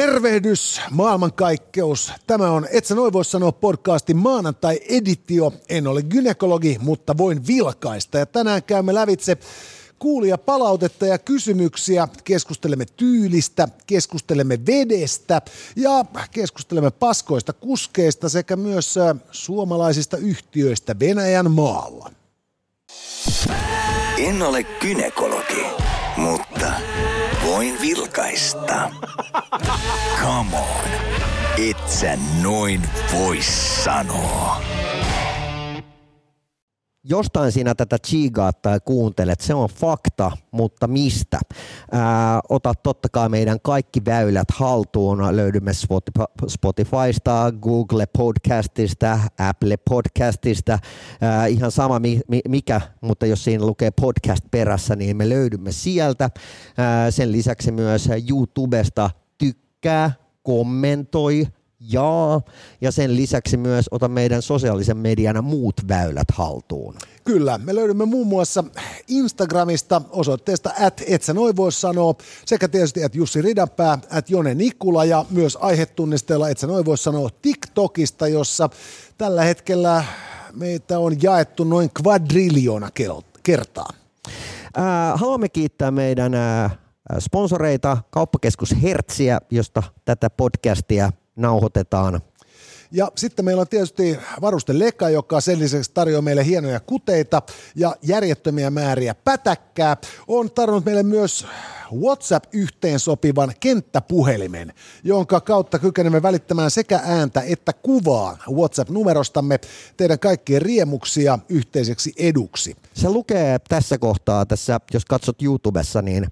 Tervehdys, maailmankaikkeus. Tämä on, et sä noin voi sanoa podcastin maanantai-editio. En ole gynekologi, mutta voin vilkaista. Ja tänään käymme lävitse kuulia palautetta ja kysymyksiä. Keskustelemme tyylistä, keskustelemme vedestä ja keskustelemme paskoista kuskeista sekä myös äh, suomalaisista yhtiöistä Venäjän maalla. En ole gynekologi, mutta voin vilkaista. Come on, et sä noin voi sanoa jostain sinä tätä chigaat tai kuuntelet, se on fakta, mutta mistä? Ää, ota totta kai meidän kaikki väylät haltuun. Löydymme Spotifysta, Google Podcastista, Apple Podcastista, ää, ihan sama mi- mikä, mutta jos siinä lukee podcast perässä, niin me löydymme sieltä. Ää, sen lisäksi myös YouTubesta tykkää, kommentoi, jaa, ja sen lisäksi myös ota meidän sosiaalisen median muut väylät haltuun. Kyllä, me löydymme muun muassa Instagramista osoitteesta at et sä noin voi sanoa, sekä tietysti at Jussi Ridanpää, at Jone Nikula ja myös aihetunnisteella et sä noin voi sanoa TikTokista, jossa tällä hetkellä meitä on jaettu noin kvadriljona kertaa. Äh, haluamme kiittää meidän äh, sponsoreita, kauppakeskus Hertsiä, josta tätä podcastia nauhoitetaan. Ja sitten meillä on tietysti varuste Leka, joka sen lisäksi tarjoaa meille hienoja kuteita ja järjettömiä määriä pätäkkää. On tarjonnut meille myös WhatsApp-yhteensopivan kenttäpuhelimen, jonka kautta kykenemme välittämään sekä ääntä että kuvaa WhatsApp-numerostamme teidän kaikkien riemuksia yhteiseksi eduksi. Se lukee tässä kohtaa, tässä, jos katsot YouTubessa, niin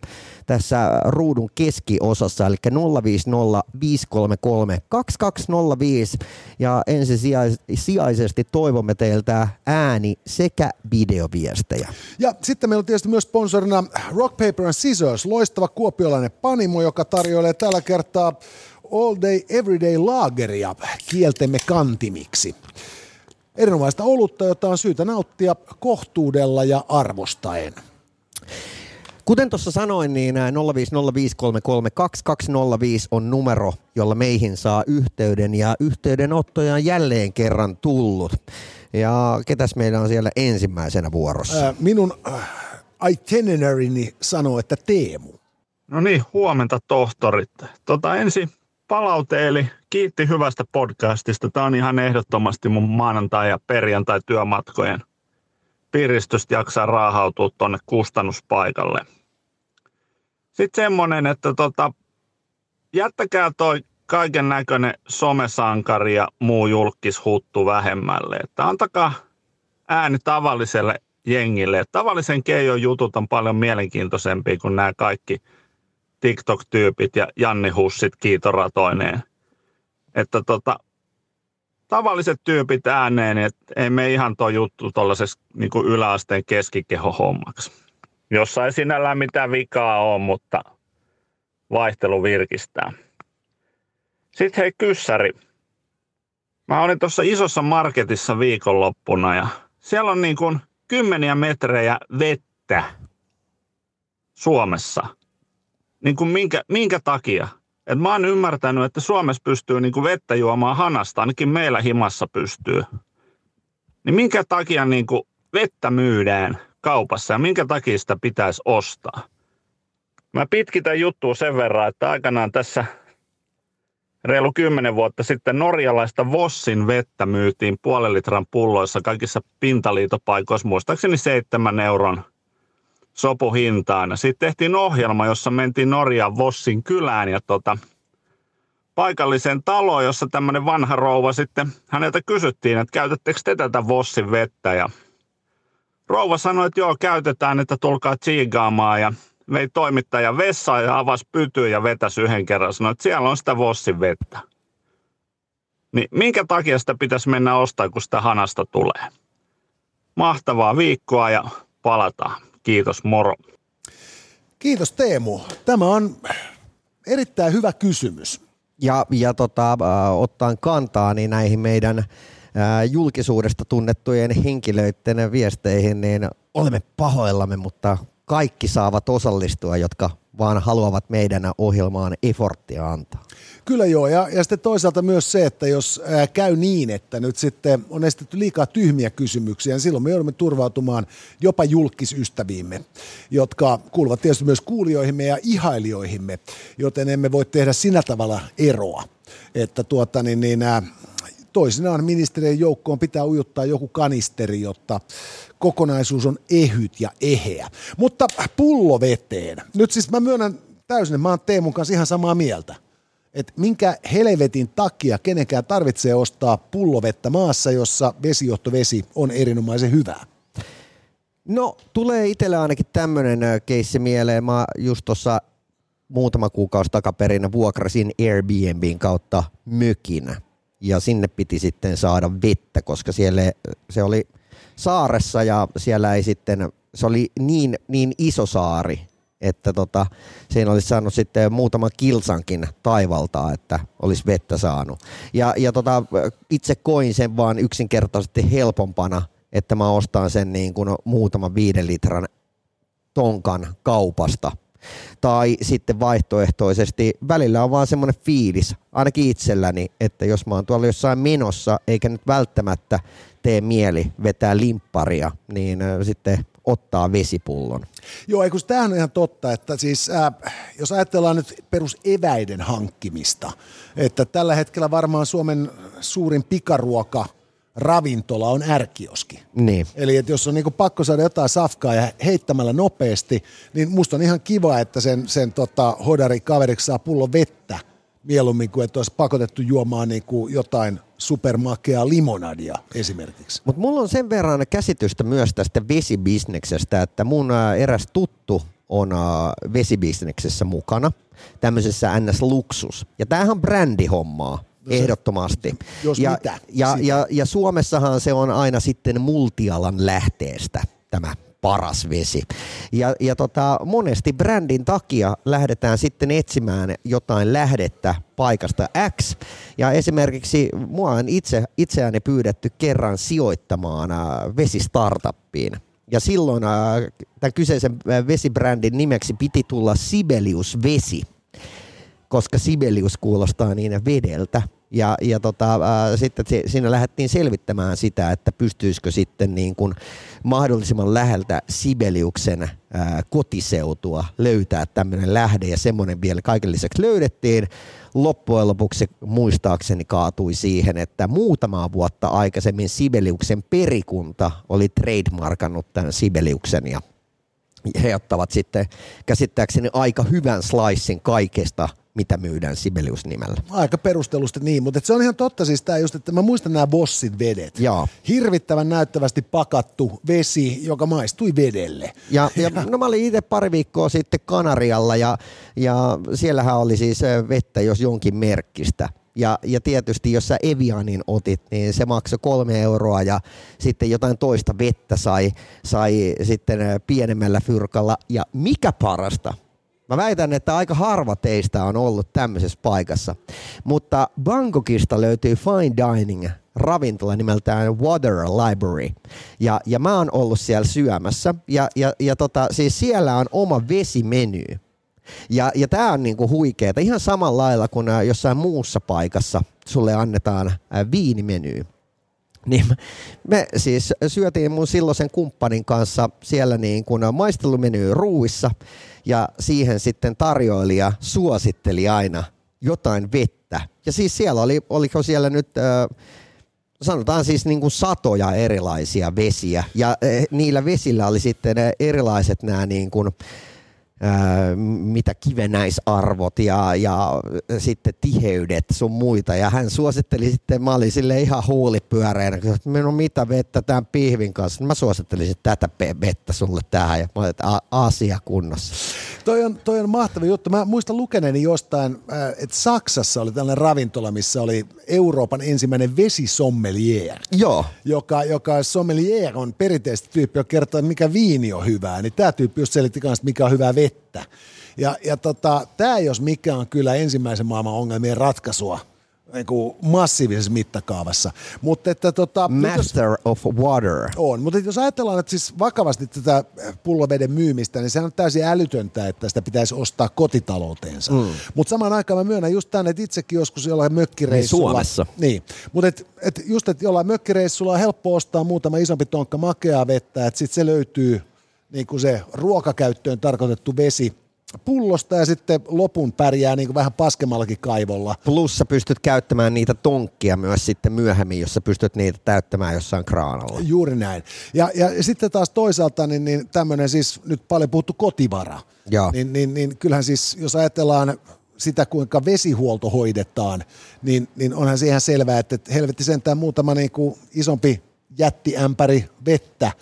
tässä ruudun keskiosassa, eli 050 533 2205 ja ensisijaisesti toivomme teiltä ääni sekä videoviestejä. Ja sitten meillä on tietysti myös sponsorina Rock Paper and Scissors, loistava kuopiolainen panimo, joka tarjoilee tällä kertaa All Day Everyday Lageria kieltemme kantimiksi. Erinomaista olutta, jota on syytä nauttia kohtuudella ja arvostaen. Kuten tuossa sanoin, niin 0505332205 on numero, jolla meihin saa yhteyden ja yhteydenottoja on jälleen kerran tullut. Ja ketäs meillä on siellä ensimmäisenä vuorossa? Ää, minun äh, itineraryni sanoo, että Teemu. No niin, huomenta tohtorit. Tota, ensin palaute, eli kiitti hyvästä podcastista. Tämä on ihan ehdottomasti mun maanantai- ja perjantai-työmatkojen piristystä jaksaa raahautua tuonne kustannuspaikalle. Sitten semmoinen, että tota, jättäkää toi kaiken näköinen somesankari ja muu julkishuttu vähemmälle. Että antakaa ääni tavalliselle jengille. Tavallisen keijon jutut on paljon mielenkiintoisempia kuin nämä kaikki TikTok-tyypit ja Janni Hussit kiitoratoineen. Että tota, tavalliset tyypit ääneen, että ei me ihan tuo juttu tuollaisessa niin yläasteen keskikeho hommaksi jossa ei sinällään mitään vikaa ole, mutta vaihtelu virkistää. Sitten hei kyssäri. Mä olin tuossa isossa marketissa viikonloppuna ja siellä on niin kuin kymmeniä metrejä vettä Suomessa. Niin kuin minkä, minkä takia? Et mä oon ymmärtänyt, että Suomessa pystyy niin kuin vettä juomaan hanasta, ainakin meillä himassa pystyy. Niin minkä takia niin kuin vettä myydään kaupassa ja minkä takia sitä pitäisi ostaa. Mä pitkitän juttua sen verran, että aikanaan tässä reilu kymmenen vuotta sitten norjalaista Vossin vettä myytiin puolen litran pulloissa kaikissa pintaliitopaikoissa, muistaakseni seitsemän euron sopuhintaan. Sitten tehtiin ohjelma, jossa mentiin Norjaan Vossin kylään ja tota, paikalliseen taloon, jossa tämmöinen vanha rouva sitten, häneltä kysyttiin, että käytättekö te tätä Vossin vettä ja rouva sanoi, että joo, käytetään, että tulkaa tsiigaamaan ja vei toimittaja vessaan ja avasi pytyä ja vetäisi yhden kerran. Sanoi, että siellä on sitä Vossin vettä. Niin minkä takia sitä pitäisi mennä ostaa, kun sitä hanasta tulee? Mahtavaa viikkoa ja palataan. Kiitos, moro. Kiitos Teemu. Tämä on erittäin hyvä kysymys. Ja, ja tota, äh, ottaen kantaa niin näihin meidän julkisuudesta tunnettujen henkilöiden viesteihin, niin olemme pahoillamme, mutta kaikki saavat osallistua, jotka vaan haluavat meidän ohjelmaan efforttia antaa. Kyllä joo, ja, ja sitten toisaalta myös se, että jos ää, käy niin, että nyt sitten on esitetty liikaa tyhmiä kysymyksiä, niin silloin me joudumme turvautumaan jopa julkisystäviimme, jotka kuuluvat tietysti myös kuulijoihimme ja ihailijoihimme, joten emme voi tehdä sinä tavalla eroa. Että tuota, niin, niin, ää, toisinaan ministerien joukkoon pitää ujuttaa joku kanisteri, jotta kokonaisuus on ehyt ja eheä. Mutta pullo veteen. Nyt siis mä myönnän täysin, mä oon Teemun kanssa ihan samaa mieltä. Että minkä helvetin takia kenenkään tarvitsee ostaa pullovettä maassa, jossa vesijohtovesi on erinomaisen hyvää. No, tulee itselle ainakin tämmöinen keissi mieleen. Mä just tuossa muutama kuukausi takaperin vuokrasin Airbnbin kautta mökin. Ja sinne piti sitten saada vettä, koska siellä se oli saaressa ja siellä ei sitten, se oli niin, niin iso saari, että tota, siinä olisi saanut sitten muutaman kilsankin taivaltaa, että olisi vettä saanut. Ja, ja tota, itse koin sen vaan yksinkertaisesti helpompana, että mä ostan sen niin kuin muutaman viiden litran tonkan kaupasta. Tai sitten vaihtoehtoisesti välillä on vaan semmoinen fiilis, ainakin itselläni, että jos mä oon tuolla jossain menossa, eikä nyt välttämättä tee mieli vetää limpparia, niin sitten ottaa vesipullon. Joo, eikö tämähän on ihan totta, että siis äh, jos ajatellaan nyt peruseväiden hankkimista, että tällä hetkellä varmaan Suomen suurin pikaruoka ravintola on ärkioski. Niin. Eli että jos on niinku pakko saada jotain safkaa ja heittämällä nopeasti, niin musta on ihan kiva, että sen, sen tota, hodari kaveriksi saa pullo vettä mieluummin kuin että olisi pakotettu juomaan niinku jotain supermakeaa limonadia esimerkiksi. Mutta mulla on sen verran käsitystä myös tästä vesibisneksestä, että mun eräs tuttu on vesibisneksessä mukana, tämmöisessä NS-luksus. Ja tämähän on brändihommaa. No se, ehdottomasti. Jos ja, mitä. Ja, ja, ja Suomessahan se on aina sitten multialan lähteestä tämä paras vesi. Ja, ja tota, monesti brändin takia lähdetään sitten etsimään jotain lähdettä paikasta X. Ja esimerkiksi mua on itse, itseäni pyydetty kerran sijoittamaan äh, vesistartuppiin. Ja silloin äh, tämän kyseisen äh, vesibrändin nimeksi piti tulla Sibelius Vesi, koska Sibelius kuulostaa niin vedeltä. Ja, ja tota, ää, sitten siinä lähdettiin selvittämään sitä, että pystyisikö sitten niin kuin mahdollisimman läheltä Sibeliuksen ää, kotiseutua löytää tämmöinen lähde ja semmoinen vielä kaiken lisäksi löydettiin. Loppujen lopuksi muistaakseni kaatui siihen, että muutama vuotta aikaisemmin Sibeliuksen perikunta oli trademarkannut tämän Sibeliuksen ja he ottavat sitten käsittääkseni aika hyvän slicein kaikesta mitä myydään Sibelius-nimellä. Aika perustelusti niin, mutta se on ihan totta siis tämä just, että mä muistan nämä Bossin vedet. Joo. Hirvittävän näyttävästi pakattu vesi, joka maistui vedelle. Ja, ja no mä olin itse pari viikkoa sitten Kanarialla ja, ja siellähän oli siis vettä jos jonkin merkkistä. Ja, ja tietysti jos sä Evianin otit, niin se maksoi kolme euroa ja sitten jotain toista vettä sai, sai sitten pienemmällä fyrkalla. Ja mikä parasta, Mä väitän, että aika harva teistä on ollut tämmöisessä paikassa. Mutta Bangkokista löytyy fine dining ravintola nimeltään Water Library. Ja, ja mä oon ollut siellä syömässä. Ja, ja, ja tota, siis siellä on oma vesimeny. Ja, ja tämä on niinku huikeeta. Ihan samalla lailla kuin jossain muussa paikassa sulle annetaan viinimeny. Niin me siis syötiin mun silloisen kumppanin kanssa siellä niin kuin maistelumeny ruuissa ja siihen sitten tarjoilija suositteli aina jotain vettä. Ja siis siellä oli, oliko siellä nyt, äh, sanotaan siis niin kuin satoja erilaisia vesiä ja äh, niillä vesillä oli sitten erilaiset nämä niin kuin, mitä kivenäisarvot ja, ja sitten tiheydet sun muita. Ja hän suositteli sitten, mä olin sille ihan huulipyöreänä, että minun mitä vettä tämän pihvin kanssa. Mä suosittelisin tätä vettä sulle tähän ja mä olin, että asia kunnossa. Toi on, toi on mahtava juttu. Mä muistan lukeneeni jostain, että Saksassa oli tällainen ravintola, missä oli Euroopan ensimmäinen vesisommelier. Joo. Joka, joka sommelier on perinteisesti tyyppi, joka kertoo, mikä viini on hyvää. Niin tämä tyyppi just selitti kanssa, mikä on hyvää vettä vettä. Ja, ja tota, tämä jos mikä on kyllä ensimmäisen maailman ongelmien ratkaisua niin kuin massiivisessa mittakaavassa. Mutta että tota, nyt jos- Master of Water. on, mutta jos ajatellaan että siis vakavasti tätä pulloveden myymistä, niin sehän on täysin älytöntä, että sitä pitäisi ostaa kotitalouteensa. Mm. Mutta samaan aikaan mä myönnän just tänne, että itsekin joskus jollain mökkireissulla. Niin Suomessa. Niin, mutta et, et just, että jollain mökkireissulla on helppo ostaa muutama isompi tonkka makeaa vettä, että sitten se löytyy niin kuin se ruokakäyttöön tarkoitettu vesi pullosta ja sitten lopun pärjää niin kuin vähän paskemmallakin kaivolla. Plus sä pystyt käyttämään niitä tonkkia myös sitten myöhemmin, jos sä pystyt niitä täyttämään jossain kraanalla. Juuri näin. Ja, ja sitten taas toisaalta niin, niin tämmöinen siis nyt paljon puhuttu kotivara. Joo. Niin, niin, niin kyllähän siis, jos ajatellaan sitä, kuinka vesihuolto hoidetaan, niin, niin onhan se ihan selvää, että että helvetti sentään muutama niin kuin isompi jättiämpäri vettä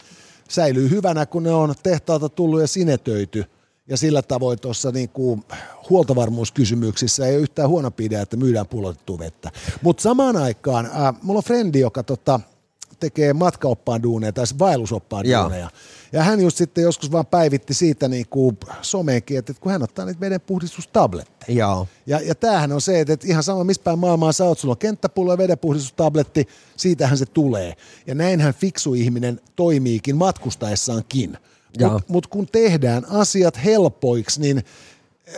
säilyy hyvänä, kun ne on tehtaalta tullut ja sinetöity. Ja sillä tavoin tuossa niin kuin huoltovarmuuskysymyksissä ei ole yhtään huono idea, että myydään pullotettua vettä. Mutta samaan aikaan, äh, mulla on frendi, joka tota, tekee matkaoppaan duuneja tai siis vaellusoppaan Joo. duuneja. Ja hän just sitten joskus vaan päivitti siitä niin kuin someenkin, että kun hän ottaa niitä veden puhdistustabletteja. Joo. Ja, ja tämähän on se, että, että ihan sama missä päin maailmaa sä oot, sulla on kenttäpullo ja vedenpuhdistustabletti, siitähän se tulee. Ja näinhän fiksu ihminen toimiikin matkustaessaankin. Mutta mut kun tehdään asiat helpoiksi, niin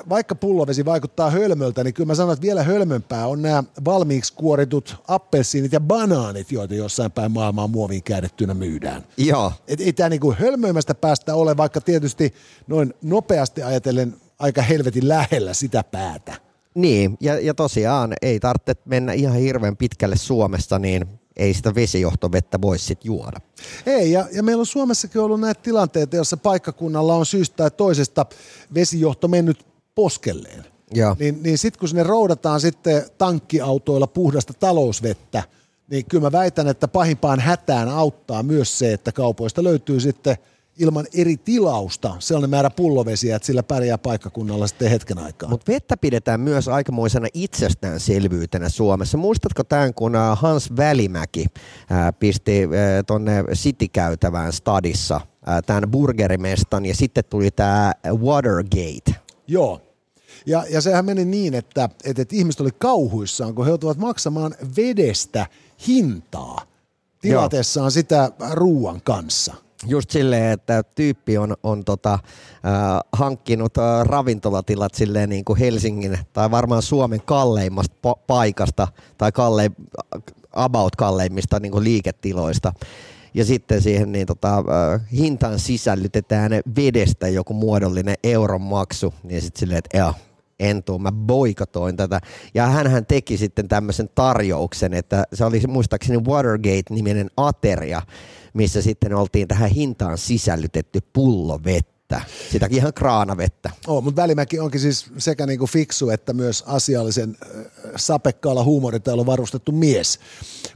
vaikka pullovesi vaikuttaa hölmöltä, niin kyllä mä sanon, että vielä hölmömpää on nämä valmiiksi kuoritut appelsiinit ja banaanit, joita jossain päin maailmaa muoviin käädettynä myydään. Joo. Et ei tämä niinku hölmöimästä päästä ole, vaikka tietysti noin nopeasti ajatellen aika helvetin lähellä sitä päätä. Niin, ja, ja tosiaan ei tarvitse mennä ihan hirveän pitkälle Suomesta, niin ei sitä vesijohtovettä voi sitten juoda. Ei, ja, ja meillä on Suomessakin ollut näitä tilanteita, joissa paikkakunnalla on syystä tai toisesta vesijohto mennyt poskelleen. Joo. Niin, niin sitten kun sinne roudataan sitten tankkiautoilla puhdasta talousvettä, niin kyllä mä väitän, että pahimpaan hätään auttaa myös se, että kaupoista löytyy sitten ilman eri tilausta sellainen määrä pullovesiä, että sillä pärjää paikkakunnalla sitten hetken aikaa. Mutta vettä pidetään myös aikamoisena itsestäänselvyytenä Suomessa. Muistatko tämän, kun äh, Hans Välimäki ää, pisti ää, tonne City-käytävään stadissa äh, tämän burgerimestan ja sitten tuli tämä Watergate. Joo. Ja, ja sehän meni niin, että, että, että ihmiset oli kauhuissaan, kun he joutuvat maksamaan vedestä hintaa tilatessaan sitä ruuan kanssa. Just silleen, että tyyppi on, on tota, äh, hankkinut äh, ravintolatilat silleen niin kuin Helsingin tai varmaan Suomen kalleimmasta pa- paikasta tai kalle, about kalleimmista niin kuin liiketiloista. Ja sitten siihen niin tota, äh, hintaan sisällytetään vedestä joku muodollinen euron maksu. Niin sitten silleen, että joo, en tuu, mä boikotoin tätä. Ja hän teki sitten tämmöisen tarjouksen, että se oli muistaakseni Watergate-niminen ateria, missä sitten oltiin tähän hintaan sisällytetty pullo vettä. Sitäkin ihan kraanavettä. Oh, mutta Välimäki onkin siis sekä niinku fiksu että myös asiallisen äh, sapekkaalla huumoritailla varustettu mies.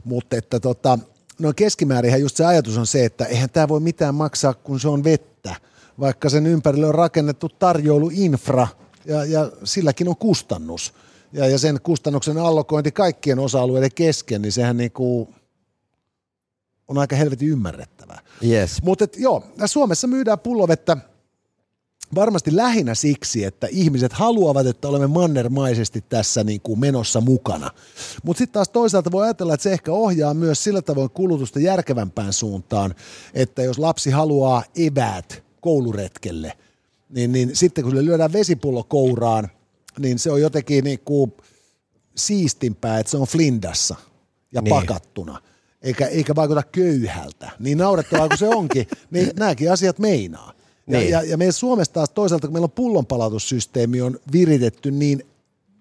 Mutta että tota, no keskimäärinhän just se ajatus on se, että eihän tämä voi mitään maksaa, kun se on vettä. Vaikka sen ympärille on rakennettu tarjouluinfra ja, ja silläkin on kustannus. Ja, ja sen kustannuksen allokointi kaikkien osa-alueiden kesken, niin sehän niinku on aika helvetin ymmärrettävää. Yes. Mutta joo, Suomessa myydään pullovettä varmasti lähinnä siksi, että ihmiset haluavat, että olemme mannermaisesti tässä niin kuin menossa mukana. Mutta sitten taas toisaalta voi ajatella, että se ehkä ohjaa myös sillä tavoin kulutusta järkevämpään suuntaan, että jos lapsi haluaa eväät kouluretkelle, niin, niin sitten kun sille lyödään vesipullo kouraan, niin se on jotenkin niin kuin siistimpää, että se on flindassa ja Niin. pakattuna, eikä, eikä vaikuta köyhältä. Niin naurettavaa kuin se onkin, niin nämäkin asiat meinaa. Ja, Niin. ja, ja meidän Suomessa taas toisaalta, kun meillä on pullonpalautussysteemi on viritetty niin,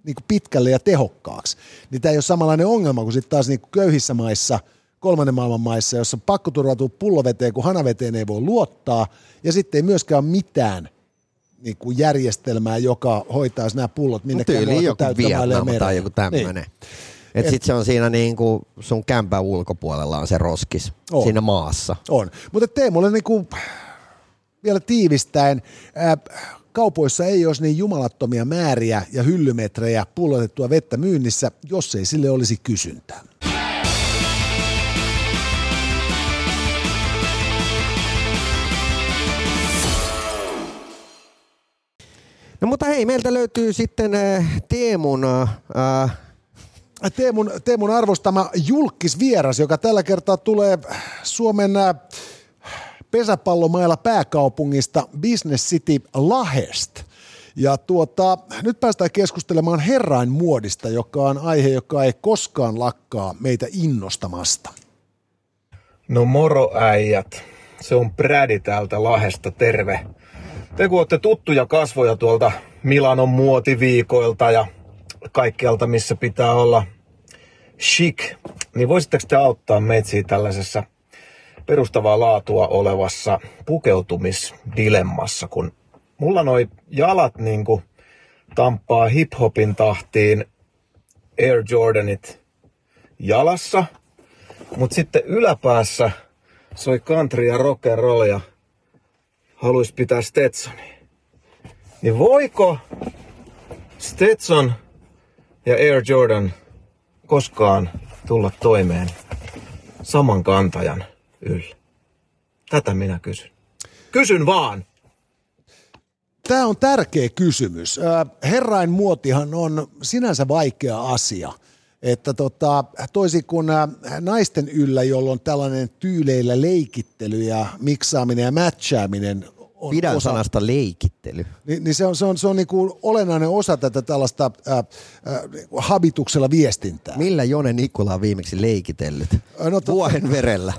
niin kuin pitkälle ja tehokkaaksi, niin tämä ei ole samanlainen ongelma kuin sitten taas niin kuin köyhissä maissa, kolmannen maailman maissa, jossa on pakko turvautua pulloveteen, kun hanaveteen ei voi luottaa, ja sitten ei myöskään ole mitään niin kuin järjestelmää, joka hoitaisi nämä pullot minnekään Tyyliin muualle joku Vietnam tai joku tämmöinen. Niin. Et Et- sit se on siinä niinku sun kämpän ulkopuolella on se roskis On. siinä maassa. On. Mutta Teemulle niinku, vielä tiivistäen, ää, kaupoissa ei olisi niin jumalattomia määriä ja hyllymetrejä pullotettua vettä myynnissä, jos ei sille olisi kysyntää. No mutta hei, meiltä löytyy sitten äh, Teemun äh, Teemun, Teemun arvostama julkisvieras, joka tällä kertaa tulee Suomen pesäpallomailla pääkaupungista Business City Lahest. Ja tuota, nyt päästään keskustelemaan herrain muodista, joka on aihe, joka ei koskaan lakkaa meitä innostamasta. No moro äijät. Se on Prädi täältä Lahesta, terve. Te kun olette tuttuja kasvoja tuolta Milanon muotiviikoilta ja kaikkialta, missä pitää olla chic, niin voisitteko te auttaa meitä tällaisessa perustavaa laatua olevassa pukeutumisdilemmassa, kun mulla noi jalat niinku tamppaa hiphopin tahtiin Air Jordanit jalassa, mutta sitten yläpäässä soi country ja rock and roll ja haluaisi pitää Stetsoni. Niin voiko Stetson ja Air Jordan koskaan tulla toimeen saman kantajan yllä? Tätä minä kysyn. Kysyn vaan! Tämä on tärkeä kysymys. Herrain muotihan on sinänsä vaikea asia. Että tota, toisin kuin naisten yllä, jolloin tällainen tyyleillä leikittely ja miksaaminen ja matchaaminen on Pidän osa, sanasta leikittely. Niin, niin se on, se on, se on niin kuin olennainen osa tätä tällaista ää, ää, habituksella viestintää. Millä Jone Nikula on viimeksi leikitellyt? No, to, Vuohen verellä.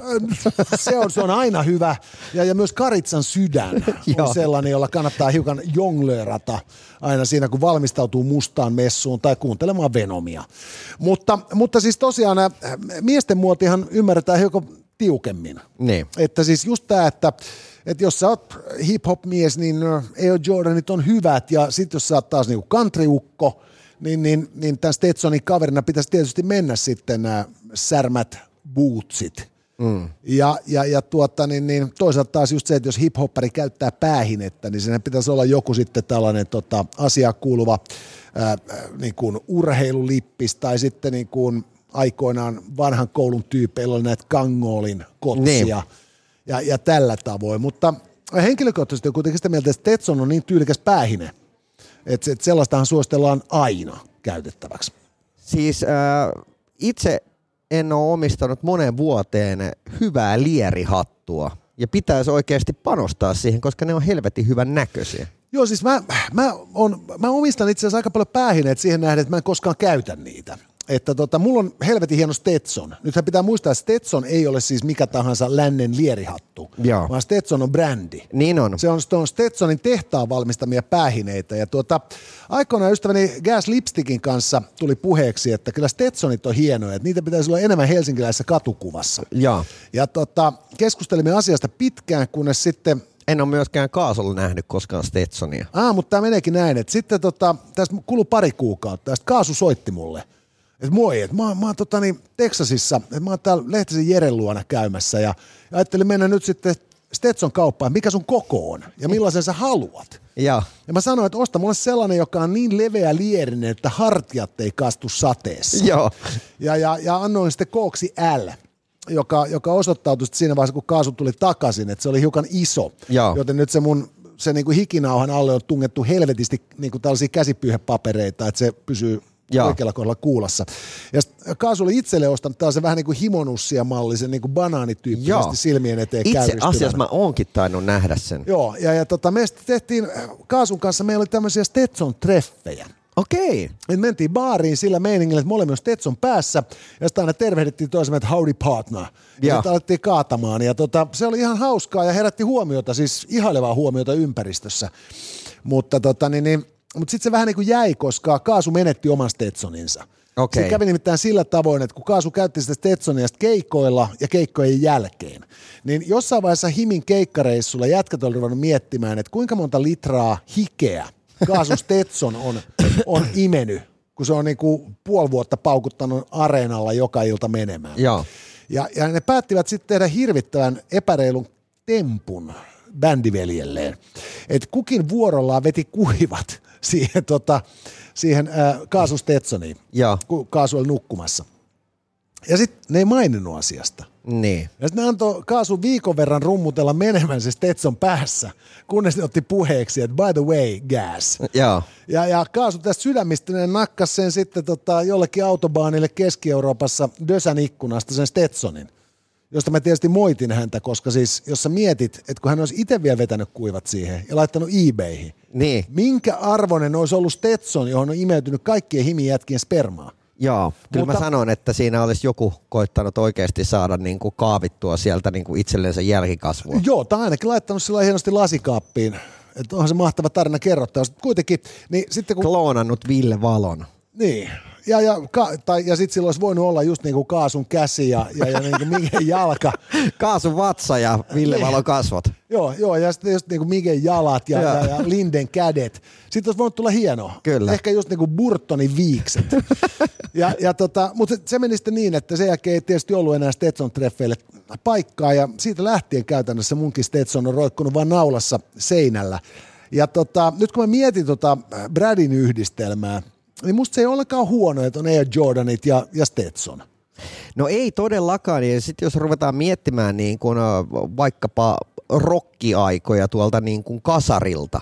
Se on, se on aina hyvä. Ja, ja myös Karitsan sydän on sellainen, jolla kannattaa hiukan jonglöörata aina siinä, kun valmistautuu mustaan messuun tai kuuntelemaan Venomia. Mutta, mutta siis tosiaan miesten muotihan ymmärretään hiukan tiukemmin. Niin. Että siis just tämä, että että jos sä oot hip-hop-mies, niin Air Jordanit on hyvät, ja sitten jos sä oot taas niinku countryukko, niin, niin, niin tämän Stetsonin kaverina pitäisi tietysti mennä sitten nämä särmät bootsit. Mm. Ja, ja, ja tuota, niin, niin, toisaalta taas just se, että jos hip-hoppari käyttää päähinettä, niin sen pitäisi olla joku sitten tällainen tota, asia kuuluva ää, niin kuin urheilulippis tai sitten niin kuin aikoinaan vanhan koulun tyypeillä oli näitä kangoolin kotsia. Niin ja, ja tällä tavoin. Mutta henkilökohtaisesti on kuitenkin sitä mieltä, että Stetson on niin tyylikäs päähine, että, että sellaistahan suositellaan aina käytettäväksi. Siis äh, itse en ole omistanut moneen vuoteen hyvää lierihattua ja pitäisi oikeasti panostaa siihen, koska ne on helvetin hyvän näköisiä. Joo, siis mä, mä, on, mä omistan itse asiassa aika paljon päähineet siihen nähden, että mä en koskaan käytä niitä että tota, mulla on helvetin hieno Stetson. Nythän pitää muistaa, että Stetson ei ole siis mikä tahansa lännen lierihattu, Joo. vaan Stetson on brändi. Niin on. Se on, on Stetsonin tehtaan valmistamia päähineitä. Ja tuota, aikoinaan ystäväni Gas Lipstickin kanssa tuli puheeksi, että kyllä Stetsonit on hienoja, että niitä pitäisi olla enemmän helsinkiläisessä katukuvassa. Ja, ja tota, keskustelimme asiasta pitkään, kunnes sitten en ole myöskään Kaasulla nähnyt koskaan Stetsonia. Ah, mutta tämä meneekin näin, että sitten tota, tästä kului pari kuukautta, ja Kaasu soitti mulle – että moi, että mä, mä oon tota, niin, Texasissa, että mä oon täällä Lehtisen Jeren luona käymässä ja, ja ajattelin mennä nyt sitten Stetson kauppaan, mikä sun koko on ja millaisen sä haluat. Ja, ja mä sanoin, että osta mulle sellainen, joka on niin leveä lierinen, että hartiat ei kastu sateessa. Joo. Ja, ja, ja annoin sitten kooksi L, joka, joka osoittautui siinä vaiheessa, kun kaasu tuli takaisin, että se oli hiukan iso. Joo. Joten nyt se mun se niin kuin hikinauhan alle on tungettu helvetisti niin kuin tällaisia käsipyyhepapereita, että se pysyy Jaa. oikealla kohdalla kuulassa. Ja Kaasu oli itselle ostanut tällaisen vähän niin kuin himonussia mallisen niin kuin banaanityyppisesti Joo. silmien eteen Itse asiassa mä oonkin tainnut nähdä sen. Joo, ja, ja tota, me tehtiin Kaasun kanssa, meillä oli tämmöisiä Stetson-treffejä. Okei. Me mentiin baariin sillä meiningillä, että molemmat Stetson päässä, ja sitten aina tervehdittiin toisemme, että howdy partner. Ja, ja. sitten alettiin kaatamaan, ja tota, se oli ihan hauskaa ja herätti huomiota, siis ihailevaa huomiota ympäristössä. Mutta tota, niin, niin, mutta sitten se vähän niin kuin jäi, koska Kaasu menetti oman Stetsoninsa. Okay. Se kävi nimittäin sillä tavoin, että kun Kaasu käytti sitä Stetsonia keikoilla ja keikkojen jälkeen, niin jossain vaiheessa Himin keikkareissulla jätkät oli ruvennut miettimään, että kuinka monta litraa hikeä Kaasu Stetson on, on imeny, kun se on niin kuin puoli vuotta paukuttanut areenalla joka ilta menemään. Joo. Ja, ja ne päättivät sitten tehdä hirvittävän epäreilun tempun bändiveljelleen. Että kukin vuorollaan veti kuivat siihen, tota, siihen äh, Kaasu Stetsoniin, ja. kun Kaasu oli nukkumassa. Ja sitten ne ei maininnut asiasta. Niin. Ja sitten ne antoi Kaasun viikon verran rummutella menemään se Stetson päässä, kunnes ne otti puheeksi, että by the way, gas. Joo. Ja, ja Kaasu tästä sydämistä ne nakkas sen sitten tota, jollekin autobaanille Keski-Euroopassa Dösän ikkunasta sen Stetsonin, josta mä tietysti moitin häntä, koska siis jos sä mietit, että kun hän olisi itse vielä vetänyt kuivat siihen ja laittanut eBayhin, Niin. minkä arvoinen olisi ollut Stetson, johon on imeytynyt kaikkien himijätkien spermaa? Joo, kyllä Mutta- mä sanon, että siinä olisi joku koittanut oikeasti saada niin kuin kaavittua sieltä niin kuin itsellensä jälkikasvua. Joo, tai ainakin laittanut sillä hienosti lasikaappiin. Että onhan se mahtava tarina kerrottava. Sitten Kuitenkin, niin sitten kun... Kloonannut Ville Valon. Niin. Ja, ja, ka, tai, ja sitten sillä olisi voinut olla just niin kuin Kaasun käsi ja, ja, ja niin kuin Migen jalka. Kaasun vatsa ja Ville Niin. Valon kasvot. Joo, joo, ja sitten just niin kuin Migen jalat ja, ja, ja Linden kädet. Sitten olisi voinut tulla hieno. Kyllä. Ehkä just niin kuin Burtonin viikset. ja, ja tota, mutta se meni sitten niin, että sen jälkeen ei tietysti ollut enää Stetson-treffeille paikkaa ja siitä lähtien käytännössä munkin Stetson on roikkunut vaan naulassa seinällä. Ja tota, nyt kun mä mietin tota Bradin yhdistelmää, niin musta se ei ollenkaan huono, että on Air Jordanit ja, ja Stetson. No ei todellakaan, ja sitten jos ruvetaan miettimään niin kuin, ö, vaikkapa rokkiaikoja tuolta niin kuin kasarilta,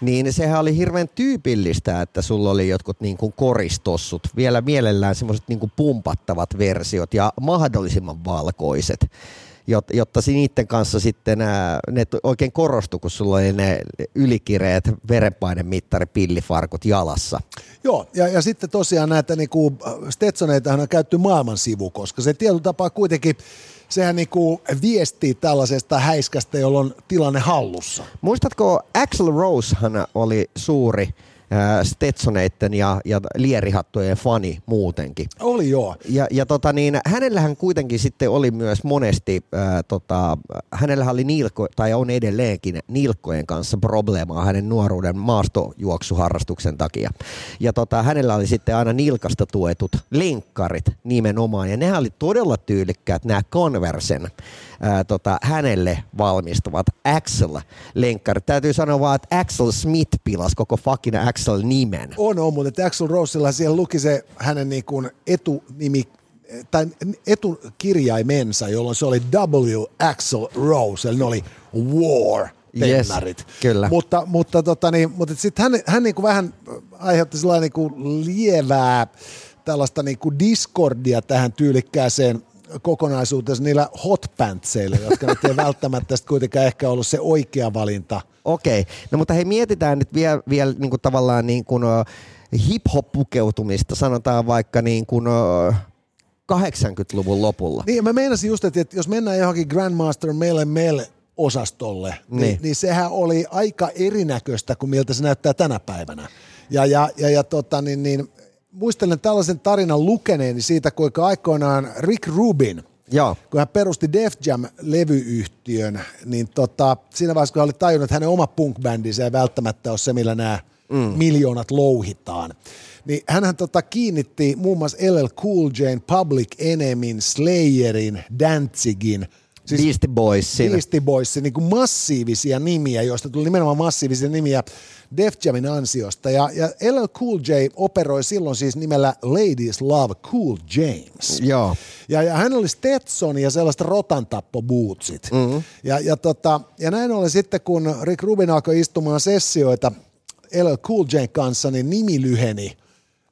niin sehän oli hirveän tyypillistä, että sulla oli jotkut niin kuin koristossut, vielä mielellään semmoiset niin kuin pumpattavat versiot ja mahdollisimman valkoiset, jotta niiden kanssa sitten ne oikein korostui, kun sulla oli ne ylikireet verenpainemittari pillifarkut jalassa. Joo, ja, ja sitten tosiaan näitä niinku Stetsoneitahan on käytetty maailman sivu, koska se tietyllä tapaa kuitenkin, sehän niinku viestii tällaisesta häiskästä, jolla on tilanne hallussa. Muistatko, Axel Rosehan oli suuri äh, Stetsoneitten ja, ja lierihattujen fani muutenkin. Oli joo. Ja, ja tota niin, hänellähän kuitenkin sitten oli myös monesti, ää, tota, hänellä oli nilko, tai on edelleenkin nilkkojen kanssa probleemaa hänen nuoruuden maastojuoksuharrastuksen takia. Ja tota, hänellä oli sitten aina nilkasta tuetut lenkkarit nimenomaan, ja nehän oli todella tyylikkäät nämä Conversen ää, tota, hänelle valmistuvat Axel-lenkkarit. Täytyy sanoa vaan, että Axel Smith pilasi koko fucking Axel-nimen. On, on, mutta Axel Rosella siellä luki se hänen niin kuin etunimi tai etukirjaimensa, jolloin se oli W. Axel Rose, eli ne oli War Yes, kyllä. Mutta, mutta, tota, niin, mutta sitten hän, hän niin kuin vähän aiheutti sellainen niin kuin lievää tällaista niin kuin discordia tähän tyylikkääseen kokonaisuutensa niillä hotpantseilla, jotka nyt ei välttämättä kuitenkaan ehkä ollut se oikea valinta. Okei, no mutta hei mietitään nyt vielä, vielä niin kuin tavallaan niin kuin, hip-hop-pukeutumista, sanotaan vaikka niin kuin, uh, 80-luvun lopulla. Niin, mä meinasin just, että että jos mennään johonkin Grandmaster Mele Mele osastolle, niin. Niin. Niin, niin sehän oli aika erinäköistä kuin miltä se näyttää tänä päivänä. Ja, ja, ja, ja tota, niin, niin, muistelen tällaisen tarinan lukeneeni siitä, kuinka aikoinaan Rick Rubin, Joo, kun hän perusti Def Jam-levyyhtiön, niin tota, siinä vaiheessa, kun hän oli tajunnut, että hänen oma punk-bändinsä ei välttämättä ole se, millä nämä mm. miljoonat louhitaan, niin hänhän tota kiinnitti muun muassa LL Cool J'n, Public Enemyn, Slayerin, Danzigin, siis Beastie Boysin. Beastie Boysin niin kuin massiivisia nimiä, joista tuli nimenomaan massiivisia nimiä Def Jamin ansiosta. Ja, ja LL Cool J operoi silloin siis nimellä Ladies Love Cool James. Joo. Ja, ja hän oli Stetson ja sellaiset rotantappobootsit. Mm-hmm. Ja, ja, tota, ja näin oli sitten, kun Rick Rubin alkoi istumaan sessioita LL Cool J kanssa, niin nimi lyheni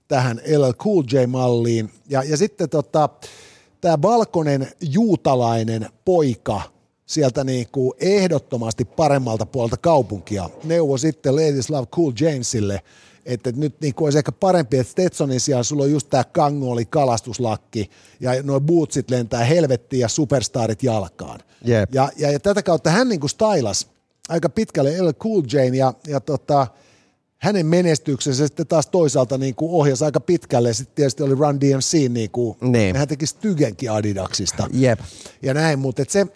tähän LL Cool J-malliin. Ja, ja sitten tota, tämä valkoinen juutalainen poika sieltä niin kuin ehdottomasti paremmalta puolelta kaupunkia neuvoi sitten Ladies Love Cool Jamesille, että nyt niin kuin olisi ehkä parempi, että Stetsonin sijaan sulla on just tämä kangooli kalastuslakki ja nuo bootsit lentää helvettiin ja superstarit jalkaan. Jep. Ja, ja, ja tätä kautta hän niin kuin stylas aika pitkälle LL Cool Jane ja, ja tota, hänen menestyksensä sitten taas toisaalta niin kuin ohjasi aika pitkälle. Sitten tietysti oli Run DMC, niin kuin, Niin. hän teki Stygenkin Adidaksista Jep. ja näin, mutta se,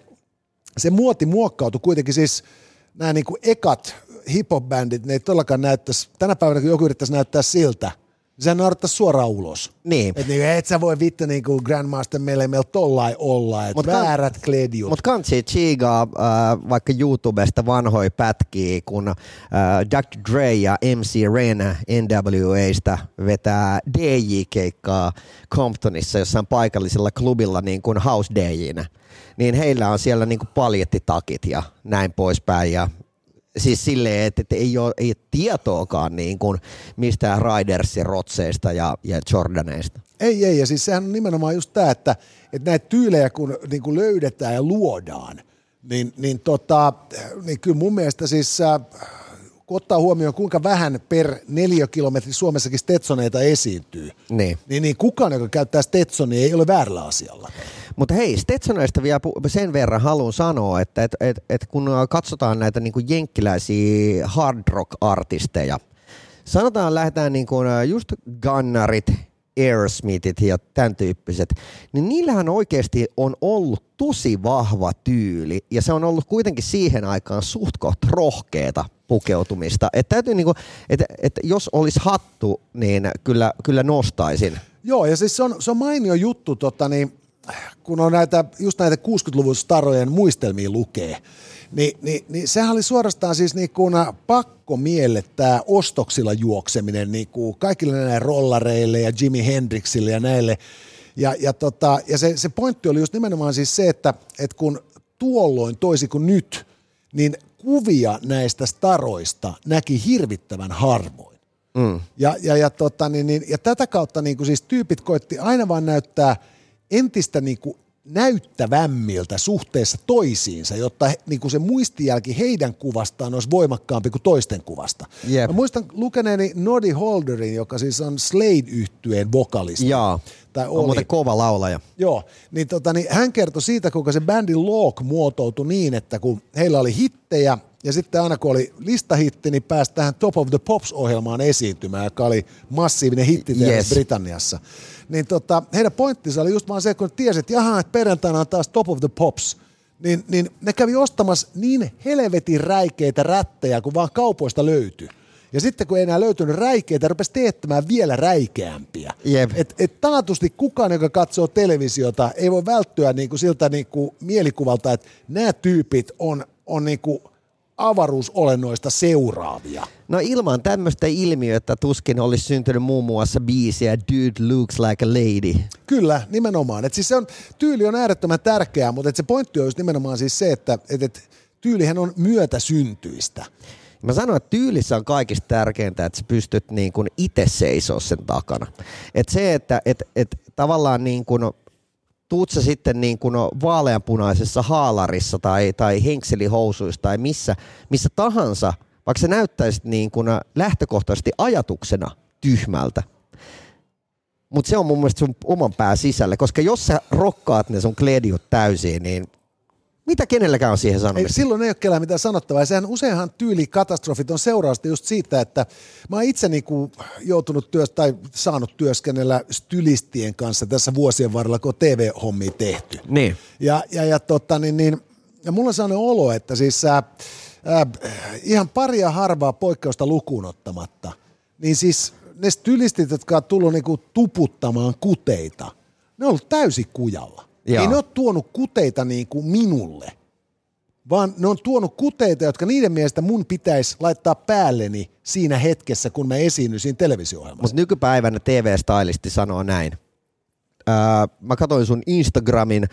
se muoti muokkautui kuitenkin siis nämä niin kuin ekat hip-hop-bändit, ne ei todellakaan näyttäisi, tänä päivänä kun joku yrittäisi näyttää siltä, Sehän naurattaisi suoraan ulos. Niin. Et niin, et sä voi vittu niinku Grandmaster meille meillä tollai olla, että Mut kan- väärät kledjut. Mutta kansi chigaa äh, vaikka YouTubesta vanhoja pätkiä, kun äh, Dr. Dre ja MC Ren NWAstä vetää DJ-keikkaa Comptonissa jossain paikallisella klubilla niin kuin house DJinä. Niin heillä on siellä niin kuin paljettitakit ja näin poispäin. Ja siis silleen, että, että ei, ole, ei ole tietoakaan niin kuin mistään Ridersin rotseista ja, ja Jordaneista. Ei, ei, ja siis sehän on nimenomaan just tämä, että, että näitä tyylejä kun niin kuin löydetään ja luodaan, niin, niin, tota, niin kyllä mun mielestä siis äh, kun ottaa huomioon, kuinka vähän per neliökilometri Suomessakin Stetsoneita esiintyy, Niin. niin, niin kukaan, joka käyttää Stetsonia, ei ole väärällä asialla. Mutta hei, Stetsoneista vielä sen verran haluan sanoa, että et, et, et kun katsotaan näitä niinku jenkkiläisiä hard rock artisteja, sanotaan lähdetään niinku just Gunnarit, Aerosmithit ja tämän tyyppiset, niin niillähän oikeasti on ollut tosi vahva tyyli ja se on ollut kuitenkin siihen aikaan suht rohkeeta pukeutumista. Että täytyy niinku, että et jos olisi hattu, niin kyllä, kyllä nostaisin. Joo, ja siis se on, se on mainio juttu, tota, niin, kun on näitä, just näitä 60-luvun starojen muistelmia lukee, niin, niin, niin sehän oli suorastaan siis niin kuin pakko miellettää ostoksilla juokseminen niin kuin kaikille näille rollareille ja Jimi Hendrixille ja näille. Ja, ja, tota, ja se, se pointti oli just nimenomaan siis se, että, että kun tuolloin toisi kuin nyt, niin kuvia näistä staroista näki hirvittävän harvoin. Mm. Ja, ja, ja, tota, niin, niin, ja tätä kautta niin kuin siis tyypit koitti aina vaan näyttää entistä niin kuin näyttävämmiltä suhteessa toisiinsa, jotta he, niin kuin se muistijälki heidän kuvastaan olisi voimakkaampi kuin toisten kuvasta. Jep. Mä muistan lukeneeni Noddy Holderin, joka siis on Slade-yhtyeen vokalisti. Jaa, Tai on oli. muuten kova laulaja. Joo, niin, tota, niin hän kertoi siitä, kuinka se bändin Look muotoutui niin, että kun heillä oli hittejä, ja sitten aina kun oli listahitti, niin pääsi tähän Top of the Pops-ohjelmaan esiintymään, joka oli massiivinen hitti Yes. Britanniassa. Niin tota, heidän pointtinsa oli just vaan se, kun ne tiesi, että jaha, että perjantaina on taas Top of the Pops, niin, niin ne kävi ostamassa niin helvetin räikeitä rättejä, kun vaan kaupoista löytyi. Ja sitten kun ei enää löytynyt räikeitä, rupesi teettämään vielä räikeämpiä. Jep. Et, et taatusti kukaan, joka katsoo televisiota, ei voi välttyä niinku siltä niinku mielikuvalta, että nämä tyypit on, on niinku avaruusolennoista seuraavia. No ilman tämmöistä ilmiötä tuskin olisi syntynyt muun muassa biisiä Dude Looks Like a Lady. Kyllä, nimenomaan. Et siis se on, tyyli on äärettömän tärkeää, mutta et se pointti on just nimenomaan siis se, että et, et, tyylihän on myötäsyntyistä. Mä sanoin, että tyylissä on kaikista tärkeintä, että sä pystyt niin kuin itse seisoo sen takana. Et se, että et, et tavallaan niin kuin, tuut sä sitten niin kuin vaaleanpunaisessa haalarissa tai, tai henkselihousuissa tai missä, missä tahansa, vaikka sä näyttäisit niin kuin lähtökohtaisesti ajatuksena tyhmältä, mutta se on mun mielestä sun oman pää sisällä, koska jos sä rokkaat ne sun kledjut täysin, niin mitä kenelläkään on siihen Ei, sanomista? silloin ei ole kellään mitään sanottavaa. Ja sehän useinhan tyylikatastrofit on seurausta just siitä, että mä oon itse niinku joutunut työs, tai saanut työskennellä stylistien kanssa tässä vuosien varrella, kun on TV-hommia tehty. Niin. Ja, ja, ja, totta, niin, niin, ja mulla on sellainen olo, että siis ää, ää, ihan paria harvaa poikkeusta lukuun ottamatta, niin siis ne stylistit, jotka on tullut niinku tuputtamaan kuteita, ne on ollut täysin kujalla. Joo. Ei ne ole tuonut kuteita niin kuin minulle, vaan ne on tuonut kuteita, jotka niiden mielestä mun pitäisi laittaa päälleni siinä hetkessä, kun mä esiinnyn siinä televisio-ohjelmassa. Mutta nykypäivänä TV-stylisti sanoo näin. Öö, mä katsoin sun Instagramin,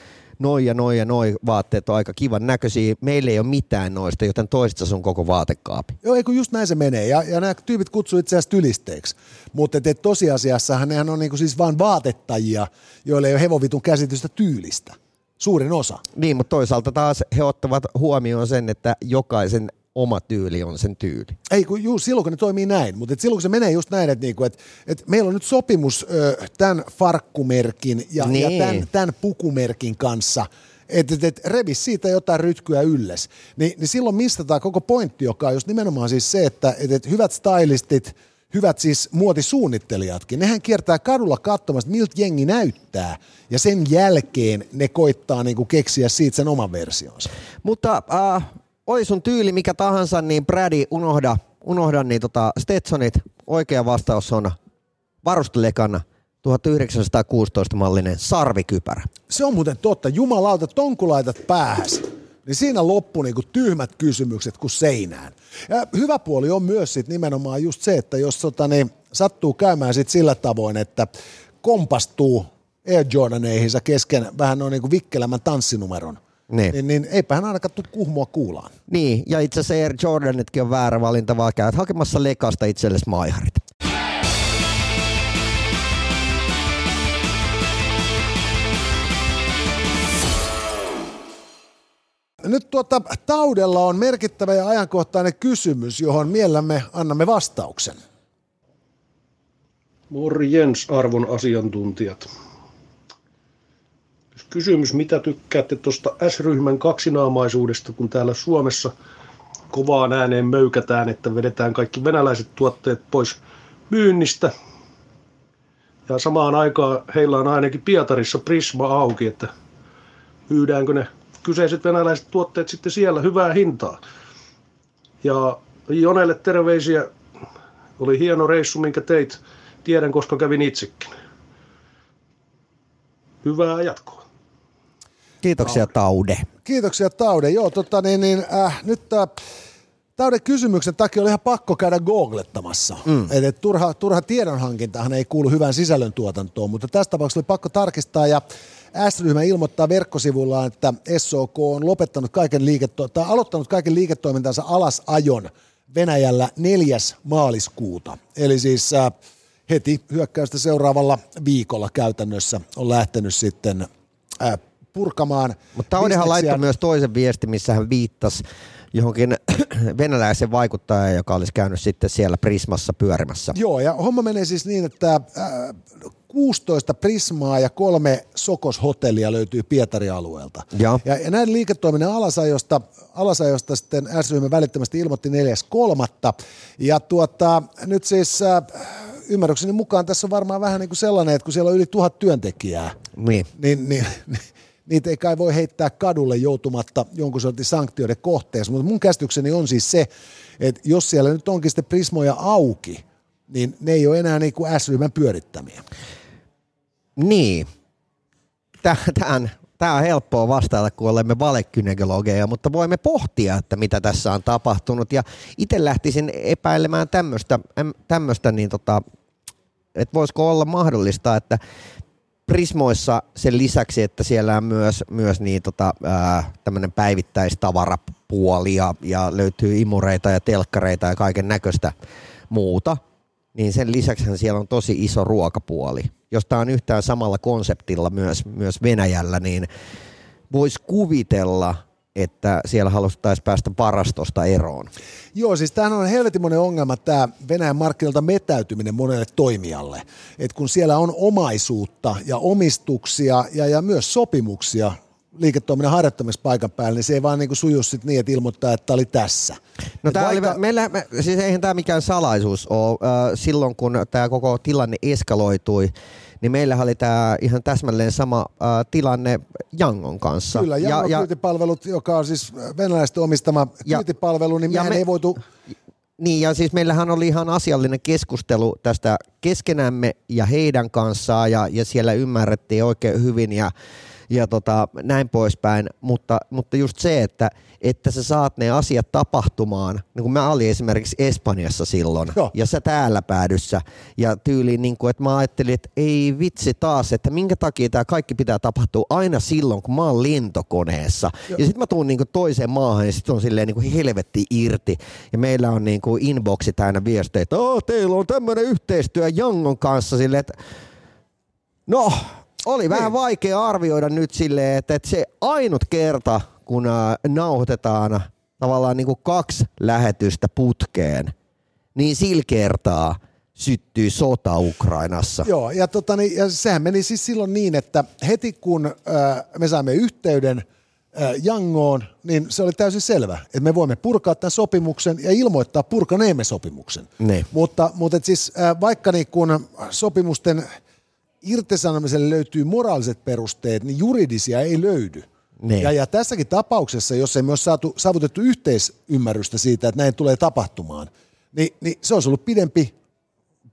noi ja noi ja noi vaatteet on aika kivan näköisiä. Meillä ei ole mitään noista, joten toistat sun koko vaatekaapi. Joo, eikö just näin se menee. Ja, ja nämä tyypit kutsuu itse asiassa tylisteiksi. Mutta et, et tosiasiassahan nehän on niinku siis vain vaatettajia, joilla ei ole hevovitun käsitystä tyylistä. Suurin osa. Niin, mutta toisaalta taas he ottavat huomioon sen, että jokaisen oma tyyli on sen tyyli. Ei, kun juu, silloin kun ne toimii näin, mutta et silloin kun se menee just näin, että niinku, et, et meillä on nyt sopimus ö, tämän farkkumerkin ja, Niin. ja tämän, tämän pukumerkin kanssa, että et, et revi siitä jotain rytkyä ylles. Ni, niin silloin mistataan koko pointti, joka on just nimenomaan siis se, että et, et hyvät stylistit, hyvät siis muotisuunnittelijatkin, nehän kiertää kadulla katsomassa, miltä jengi näyttää, ja sen jälkeen ne koittaa niinku keksiä siitä sen oman versionsa. Mutta äh, oli sun tyyli mikä tahansa, niin Brady, unohda, unohda niin tota Stetsonit. Oikea vastaus on varustelekana 1916 mallinen sarvikypärä. Se on muuten totta. Jumalauta, ton kun laitat päähäs, niin siinä loppu niinku tyhmät kysymykset kuin seinään. Ja hyvä puoli on myös sit nimenomaan just se, että jos tota, niin, sattuu käymään sit sillä tavoin, että kompastuu Air Jordaneihinsa kesken vähän noin niinku vikkelämän tanssinumeron, Niin. niin, niin eipä hän ainakaan tuu kuhmua kuulaan. Niin, ja itse asiassa Air Jordanitkin on väärä valinta, vaan käyt hakemassa lekasta itsellesi maiharit. Nyt tuota, Taudella on merkittävä ja ajankohtainen kysymys, johon mielellämme annamme vastauksen. Morjens arvon asiantuntijat. Kysymys, mitä tykkäätte tuosta S-ryhmän kaksinaamaisuudesta, kun täällä Suomessa kovaan ääneen möykätään, että vedetään kaikki venäläiset tuotteet pois myynnistä. Ja samaan aikaan heillä on ainakin Pietarissa Prisma auki, että myydäänkö ne kyseiset venäläiset tuotteet sitten siellä hyvää hintaa. Ja Jonelle terveisiä. Oli hieno reissu, minkä teit. Tiedän, koska kävin itsekin. Hyvää jatkoa. Kiitoksia Taude. Kiitoksia Taude. Joo, tota, niin, niin, äh, nyt äh, Tauden kysymyksen takia oli ihan pakko käydä googlettamassa. Mm. Et, et turha, turha tiedonhankintahan ei kuulu hyvään sisällöntuotantoon, mutta tässä tapauksessa oli pakko tarkistaa ja S-ryhmä ilmoittaa verkkosivullaan, että SOK on lopettanut kaiken liiketo- tai aloittanut kaiken liiketoimintansa alasajon Venäjällä 4. maaliskuuta. Eli siis äh, heti hyökkäystä seuraavalla viikolla käytännössä on lähtenyt sitten äh, purkamaan. Mutta Taudehan laittoi myös toisen viesti, missä hän viittasi johonkin venäläisen vaikuttajan, joka olisi käynyt sitten siellä Prismassa pyörimässä. Joo, ja homma menee siis niin, että äh, 16 Prismaa ja kolme Sokos-hotellia löytyy Pietarin alueelta. Joo. Ja, ja näiden liiketoiminnan alasajosta, alasajosta sitten S-ryhmä välittömästi ilmoitti 4.3. Ja tuota, nyt siis äh, ymmärrykseni mukaan tässä on varmaan vähän niin kuin sellainen, että kun siellä on yli tuhat työntekijää, Niin. niin, niin, niitä ei kai voi heittää kadulle joutumatta jonkun sortin sanktioiden kohteeksi. Mutta mun käsitykseni on siis se, että jos siellä nyt onkin sitten prismoja auki, niin ne ei ole enää niin kuin S-ryhmän pyörittämiä. Niin. Tähän, tämä on helppoa vastata, kun olemme valekynekologeja, mutta voimme pohtia, että mitä tässä on tapahtunut. Ja itse lähtisin epäilemään tämmöistä, äm, tämmöistä niin tota, että voisiko olla mahdollista, että Prismoissa sen lisäksi, että siellä on myös, myös niin tota, tämmöinen päivittäistavarapuoli ja, ja löytyy imureita ja telkkareita ja kaiken näköistä muuta, niin sen lisäksi siellä on tosi iso ruokapuoli. Jos tämä on yhtään samalla konseptilla myös, myös Venäjällä, niin voisi kuvitella, että siellä haluttaisiin päästä varastosta eroon. Joo, siis tämähän on helvetimoinen ongelma tämä Venäjän markkinoilta metäytyminen monelle toimijalle. Et kun siellä on omaisuutta ja omistuksia ja, ja myös sopimuksia liiketoiminnan harjoittamispaikan päällä, niin se ei vaan niin suju sit niin, että ilmoittaa, että tämä oli tässä. No Et tää vaikka- oli, meillä, me, siis eihän tämä mikään salaisuus ole. Silloin kun tämä koko tilanne eskaloitui, niin meillähän oli tämä ihan täsmälleen sama äh, tilanne Jangon kanssa. Kyllä, ja, ja kyytipalvelut, joka on siis venäläisten omistama Ja- kyytipalvelu, niin mehän me- ei voitu... Niin, ja siis meillähän oli ihan asiallinen keskustelu tästä keskenämme ja heidän kanssaan, ja, ja siellä ymmärrettiin oikein hyvin ja, ja tota, näin poispäin, mutta, mutta just se, että, että sä saat ne asiat tapahtumaan, niin kuin mä olin esimerkiksi Espanjassa silloin, Joo. ja sä täällä päädyssä, ja tyyliin, niin kuin, että mä ajattelin, että ei vitsi taas, että minkä takia tämä kaikki pitää tapahtua aina silloin, kun mä oon lentokoneessa, Joo. ja sitten mä tuun niin kuin toiseen maahan, ja sitten on silleen niin kuin helvetti irti, ja meillä on niin kuin inboxit aina viestejä, että oh, teillä on tämmöinen yhteistyö Jangon kanssa, silleen, että no, oli vähän Niin. vaikea arvioida nyt silleen, että, että se ainut kerta, kun äh, nauhoitetaan tavallaan niin kuin kaksi lähetystä putkeen, niin sillä kertaa syttyi sota Ukrainassa. Joo, ja, tota, niin, ja sehän meni siis silloin niin, että heti kun äh, me saimme yhteyden äh, Jangoon, niin se oli täysin selvä, että me voimme purkaa tämän sopimuksen ja ilmoittaa purkaneemme sopimuksen. Niin. Mutta, mutta et siis äh, vaikka niin kun sopimusten irtisanomiselle löytyy moraaliset perusteet, niin juridisia ei löydy. Niin. Ja, ja tässäkin tapauksessa, jos ei myös saatu, saavutettu yhteisymmärrystä siitä, että näin tulee tapahtumaan, niin, niin se olisi ollut pidempi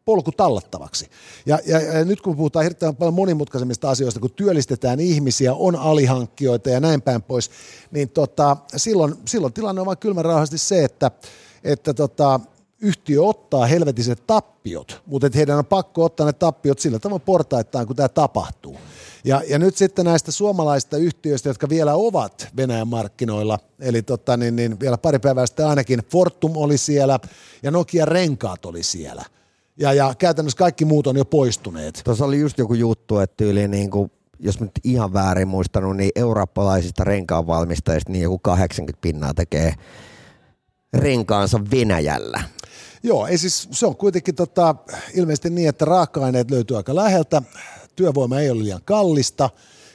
polku tallattavaksi. Ja, ja, ja nyt kun puhutaan hirveän paljon monimutkaisemmista asioista, kun työllistetään ihmisiä, on alihankkijoita ja näin päin pois, niin tota, silloin, silloin tilanne on vain kylmän rauhasti se, että, että tota, yhtiö ottaa helvetiset tappiot, mutta että heidän on pakko ottaa ne tappiot sillä tavalla portaittain, kun tämä tapahtuu. Ja, ja nyt sitten näistä suomalaisista yhtiöistä, jotka vielä ovat Venäjän markkinoilla, eli tota, niin, niin vielä pari päivää sitten ainakin Fortum oli siellä ja Nokia Renkaat oli siellä. Ja, ja käytännössä kaikki muut on jo poistuneet. Tuossa oli just joku juttu, että yli niin kuin, jos nyt ihan väärin muistanut, niin eurooppalaisista renkaanvalmistajista niin joku 80 pinnaa tekee renkaansa Venäjällä. Joo, ei siis, se on kuitenkin tota, ilmeisesti niin, että raaka-aineet löytyy aika läheltä, työvoima ei ole liian kallista,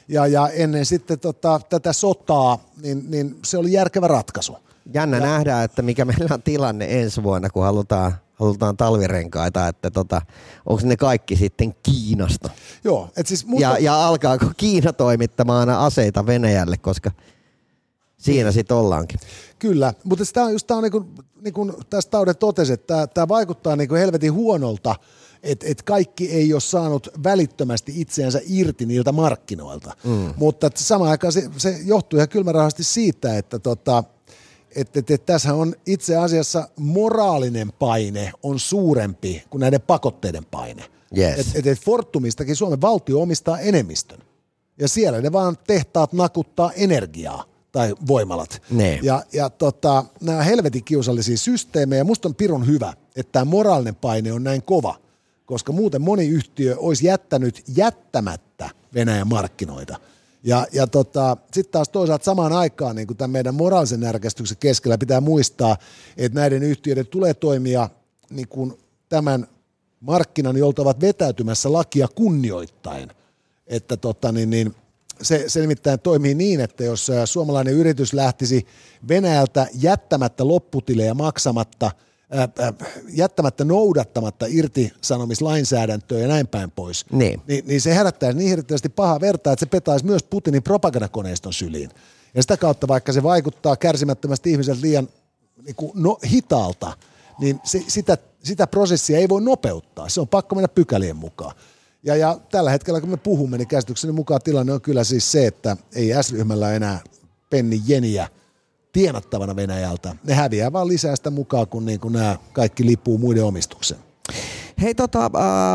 ja, ja ennen sitten tota, tätä sotaa, niin, niin se oli järkevä ratkaisu. Jännä Ja- nähdä, että mikä meillä on tilanne ensi vuonna, kun halutaan, halutaan talvirenkaita, että tota, onko ne kaikki sitten Kiinasta. Joo, et siis musta, Ja, ja alkaako Kiina toimittamaan aseita Venäjälle, koska siinä sitten ollaankin. Kyllä, mutta tämä on just tämä on niin kuin, niin kuin tässä Taude totesi, että tämä, tämä vaikuttaa niin kuin helvetin huonolta, että et kaikki ei ole saanut välittömästi itseänsä irti niiltä markkinoilta. Mm. Mutta että samaan aikaan se, se johtuu ihan kylmärahasti siitä, että tota, että et, et tässä on itse asiassa moraalinen paine on suurempi kuin näiden pakotteiden paine. Yes. Et, et, et Fortumistakin Suomen valtio omistaa enemmistön. Ja siellä ne vaan tehtaat nakuttaa energiaa tai voimalat. Ne. Ja, ja tota, nämä helvetin kiusallisia systeemejä. Musta on pirun hyvä, että tämä moraalinen paine on näin kova, koska muuten moni yhtiö olisi jättänyt jättämättä Venäjän markkinoita. Ja, ja tota, sitten taas toisaalta samaan aikaan niin kuin tämän meidän moraalisen närkästyksen keskellä pitää muistaa, että näiden yhtiöiden tulee toimia niin kuin tämän markkinan, jolta ovat vetäytymässä lakia kunnioittain. Että tota, niin, niin, se, se nimittäin toimii niin, että jos ä, suomalainen yritys lähtisi Venäjältä jättämättä lopputilejä maksamatta, ä, ä, jättämättä noudattamatta irtisanomislainsäädäntöä ja näin päin pois, Niin. niin, niin se herättäisi niin hirveästi pahaa vertaa, että se petaisi myös Putinin propagandakoneiston syliin. Ja sitä kautta, vaikka se vaikuttaa kärsimättömästi ihmiseltä liian niin kuin, no, hitaalta, niin se, sitä, sitä prosessia ei voi nopeuttaa. Se on pakko mennä pykälien mukaan. Ja, ja tällä hetkellä, kun me puhumme, niin käsitykseni mukaan tilanne on kyllä siis se, että ei S-ryhmällä enää penni jeniä tienattavana Venäjältä. Ne häviää vaan lisää sitä mukaan, kun niin kuin nämä kaikki lipuu muiden omistukseen. Hei tota,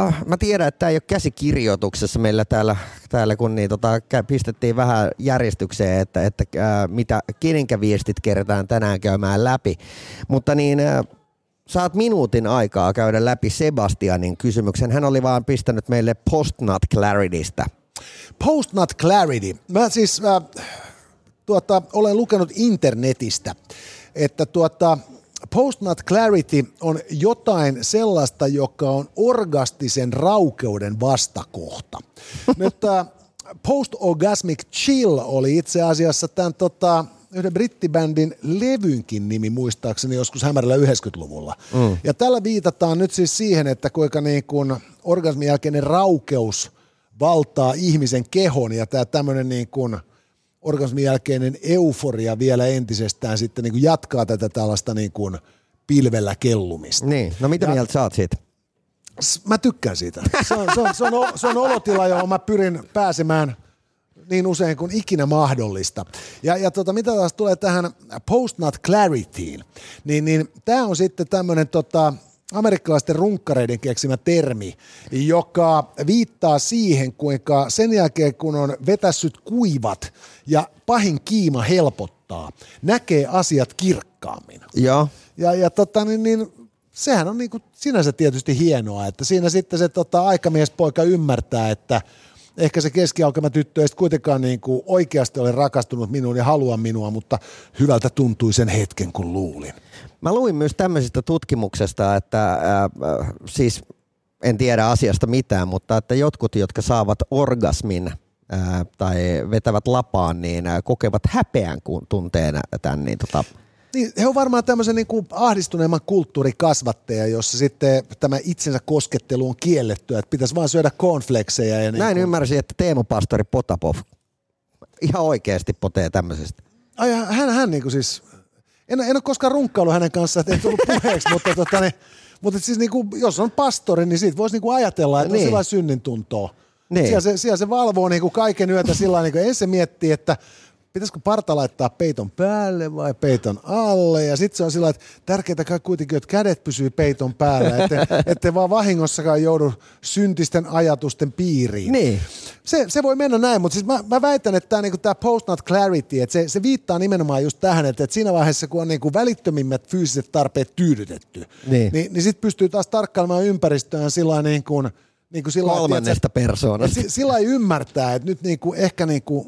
äh, mä tiedän, että tämä ei ole käsikirjoituksessa meillä täällä, täällä kun niin, tota, pistettiin vähän järjestykseen, että, että äh, mitä kenenkä viestit kerätään tänään käymään läpi. Mutta niin, äh, saat minuutin aikaa käydä läpi Sebastianin kysymyksen. Hän oli vaan pistänyt meille Postnut Claritystä. Postnut Clarity. Mä siis äh, tuota, olen lukenut internetistä, että tuota, Postnut Clarity on jotain sellaista, joka on orgastisen raukeuden vastakohta. Nyt äh, Post-Orgasmic Chill oli itse asiassa tämän tota, yhden brittibändin levynkin nimi muistaakseni joskus hämärällä 90-luvulla. Mm. Ja tällä viitataan nyt siis siihen, että kuinka niin kuin orgasmin jälkeinen raukeus valtaa ihmisen kehon ja tämä tämmöinen niin kuin orgasmin jälkeinen euforia vielä entisestään sitten niin kuin jatkaa tätä tällaista niin kuin pilvellä kellumista. Niin, no mitä Ja- mieltä sä oot siitä? Mä tykkään siitä. Se on, se on, se on, se on olotila, johon mä pyrin pääsemään niin usein kuin ikinä mahdollista. Ja, ja tota, mitä taas tulee tähän postnut clarityin, niin, niin tämä on sitten tämmöinen tota, amerikkalaisten runkkareiden keksimä termi, joka viittaa siihen, kuinka sen jälkeen kun on vetässyt kuivat ja pahin kiima helpottaa, näkee asiat kirkkaammin. Joo. Ja, ja tota, niin, niin, sehän on niin kuin sinänsä tietysti hienoa, että siinä sitten se tota, aikamiespoika ymmärtää, että ehkä se keskialkama tyttö ei kuitenkaan niin kuin oikeasti ole rakastunut minuun ja halua minua, mutta hyvältä tuntui sen hetken, kun luulin. Mä luin myös tämmöisestä tutkimuksesta, että äh, siis en tiedä asiasta mitään, mutta että jotkut, jotka saavat orgasmin äh, tai vetävät lapaan, niin äh, kokevat häpeän tunteen tämän. Niin, tota, Niin, he on varmaan tämmöisen niin kuin ahdistuneemman kulttuurikasvattaja, jossa sitten tämä itsensä koskettelu on kiellettyä, että pitäisi vaan syödä cornflakseja. Ja niin näin kuin, ymmärsin, että Teemu Pastori Potapov ihan oikeasti potee tämmöisestä. Ai, hän, hän niin kuin siis, en, en ole koskaan runkkaillut hänen kanssaan, että ei tullut puheeksi, mutta, tota, niin, Mutta siis niinku, jos on pastori, niin siitä voisi niinku ajatella, että niin. on Niin. sellainen synnin tuntoa. Niin. Siellä, se, siellä se valvoo niinku kaiken yötä sillä tavalla, niin se miettii, että pitäisikö parta laittaa peiton päälle vai peiton alle. Ja sitten se on sillä että tärkeää kai kuitenkin, että kädet pysyy peiton päällä, että ette vaan vahingossakaan joudu syntisten ajatusten piiriin. Niin. Se, se voi mennä näin, mutta siis mä, mä väitän, että tämä niinku, tää post-not clarity, että se, se viittaa nimenomaan just tähän, että, että siinä vaiheessa, kun on niinku välittömimmät fyysiset tarpeet tyydytetty, Niin. niin, niin sitten pystyy taas tarkkailemaan ympäristöään sillä niin kuin, niin kuin sillä Kolmannesta persoonasta. sillä ei ymmärtää, että nyt niinku, ehkä niinku,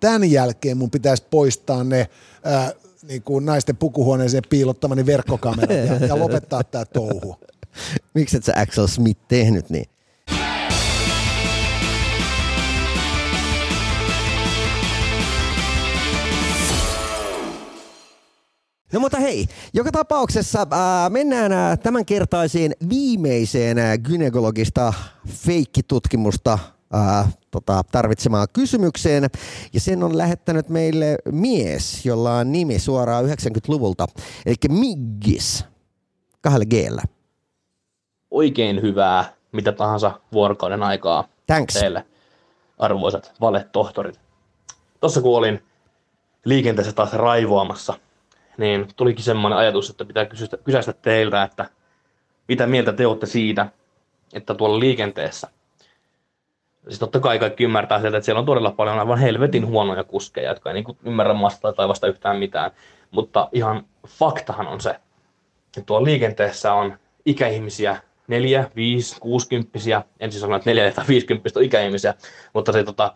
tämän jälkeen mun pitäisi poistaa ne ää, niinku naisten pukuhuoneeseen piilottamani verkkokamerat ja, ja lopettaa tämä touhu. Miksi et sä Axel Smith tehnyt niin? No mutta hei, joka tapauksessa ää, mennään ää, tämänkertaisiin viimeiseen ää, gynekologista feikkitutkimusta ää, tota, tarvitsemaan kysymykseen. Ja sen on lähettänyt meille mies, jolla on nimi suoraan 90-luvulta, eli Miggis, kahdella Gllä. oikein hyvää mitä tahansa vuorokauden aikaa Thanks. teille, arvoisat valetohtorit. Tuossa kun olin liikenteessä taas raivoamassa, niin tulikin semmoinen ajatus, että pitää kysystä, kysäistä teiltä, että mitä mieltä te olette siitä, että tuolla liikenteessä, siis totta kai kaikki ymmärtää sieltä, että siellä on todella paljon aivan helvetin huonoja kuskeja, jotka ei niin ymmärrä maasta tai taivasta yhtään mitään, mutta ihan faktahan on se, että tuolla liikenteessä on ikäihmisiä, neljä, viisi, kuusikymppisiä, en siis että neljä tai viisikymppistä on ikäihmisiä, mutta se, tota,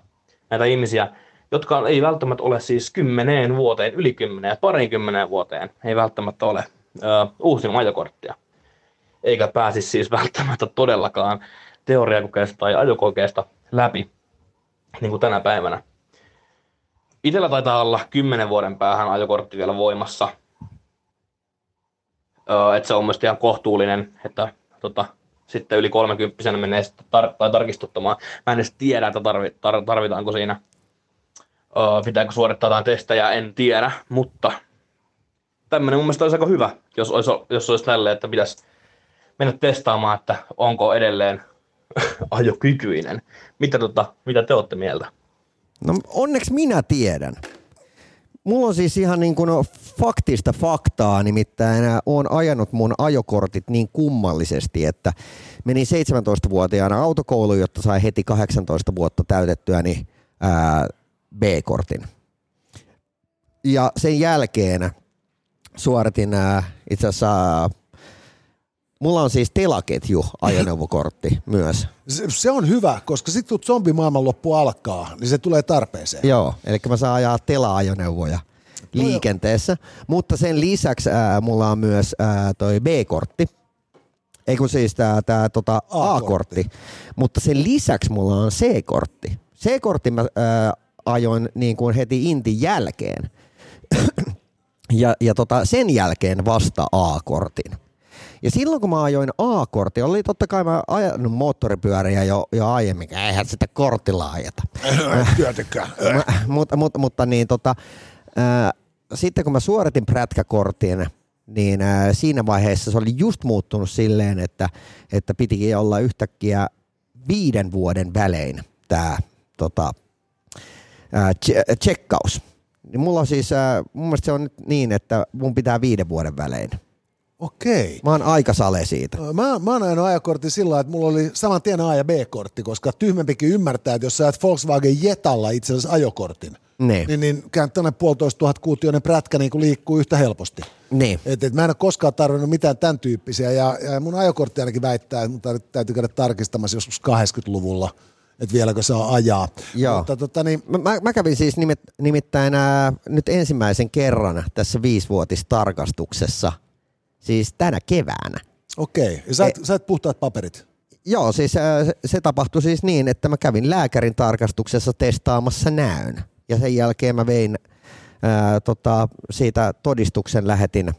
näitä ihmisiä, jotka ei välttämättä ole siis kymmeneen vuoteen, yli kymmeneen parinkymmeneen vuoteen, ei välttämättä ole ö, uusin ajokorttia. Eikä pääsisi siis välttämättä todellakaan teoriakokeesta tai ajokokeesta läpi, niin kuin tänä päivänä. Itellä taitaa olla kymmenen vuoden päähän ajokortti vielä voimassa, Öö, että se on myös ihan kohtuullinen, että tota, sitten yli 30 menee sitten tar- tai tarkistuttamaan. Mä en edes tiedä, että tarvi- tar- tarvitaanko siinä, öö, pitääkö suorittaa jotain testejä, en tiedä, mutta tämmöinen mun mielestä olisi aika hyvä, jos olisi, jos olisi tälleen, että pitäisi mennä testaamaan, että onko edelleen ajokykyinen. Mitä, tota, mitä te olette mieltä? No onneksi minä tiedän. Mulla on siis ihan niin kuin faktista faktaa, nimittäin ää, oon ajanut mun ajokortit niin kummallisesti, että menin 17-vuotiaana autokouluun, jotta sai heti 18 vuotta täytettyäni ää, B-kortin. Ja sen jälkeen suoritin ää, itse asiassa, mulla on siis telaketju ajoneuvokortti myös. Se, se on hyvä, koska sitten kun zombimaailmanloppu alkaa, niin se tulee tarpeeseen. Joo, eli mä saan ajaa tela-ajoneuvoja liikenteessä, mutta sen lisäksi ää, mulla on myös ää, toi B-kortti, ei kun siis tää, tää tota A-kortti, mutta sen lisäksi mulla on C-kortti. C-kortti mä ää, ajoin niin kuin heti Intin jälkeen ja, ja tota, sen jälkeen vasta A-kortin. Ja silloin kun mä ajoin A-kortti, oli totta kai mä ajanut moottoripyöriä jo, jo aiemmin, eihän sitä kortilla ajeta. Työtäkään. Mutta, mutta, mutta niin tota, ää, sitten kun mä suoritin prätkäkortin, niin ää, siinä vaiheessa se oli just muuttunut silleen, että, että pitikin olla yhtäkkiä viiden vuoden välein tämä tota, ää, tse- tsekkaus. Niin mulla on siis, ää, mun mielestä se on nyt niin, että mun pitää viiden vuoden välein. Okei. Mä oon aika sale siitä. Mä, mä oon ajanut ajokortin sillä että mulla oli saman tien A- ja B-kortti, koska tyhmempikin ymmärtää, että jos sä ajat Volkswagen Jetalla itse asiassa ajokortin, Niin. niin, niin tämmöinen puolitoista tuhat kuutioinen prätkä niin kuin liikkuu yhtä helposti. Niin. Et, et mä en ole koskaan tarvinnut mitään tämän tyyppisiä, ja, ja mun ajokortti ainakin väittää, että mun täytyy käydä tarkistamassa joskus 80-luvulla, että vieläkö saa ajaa. Joo. Mutta tota, niin, Mä, mä, mä kävin siis nimet, nimittäin ää, nyt ensimmäisen kerran tässä viisivuotistarkastuksessa, siis tänä keväänä. okei, ja sä, et, sä et puhtaat paperit. Joo, siis ää, se, tapahtui siis niin, että mä kävin lääkärin tarkastuksessa testaamassa näön. Ja sen jälkeen mä vein ää, tota, siitä todistuksen lähetin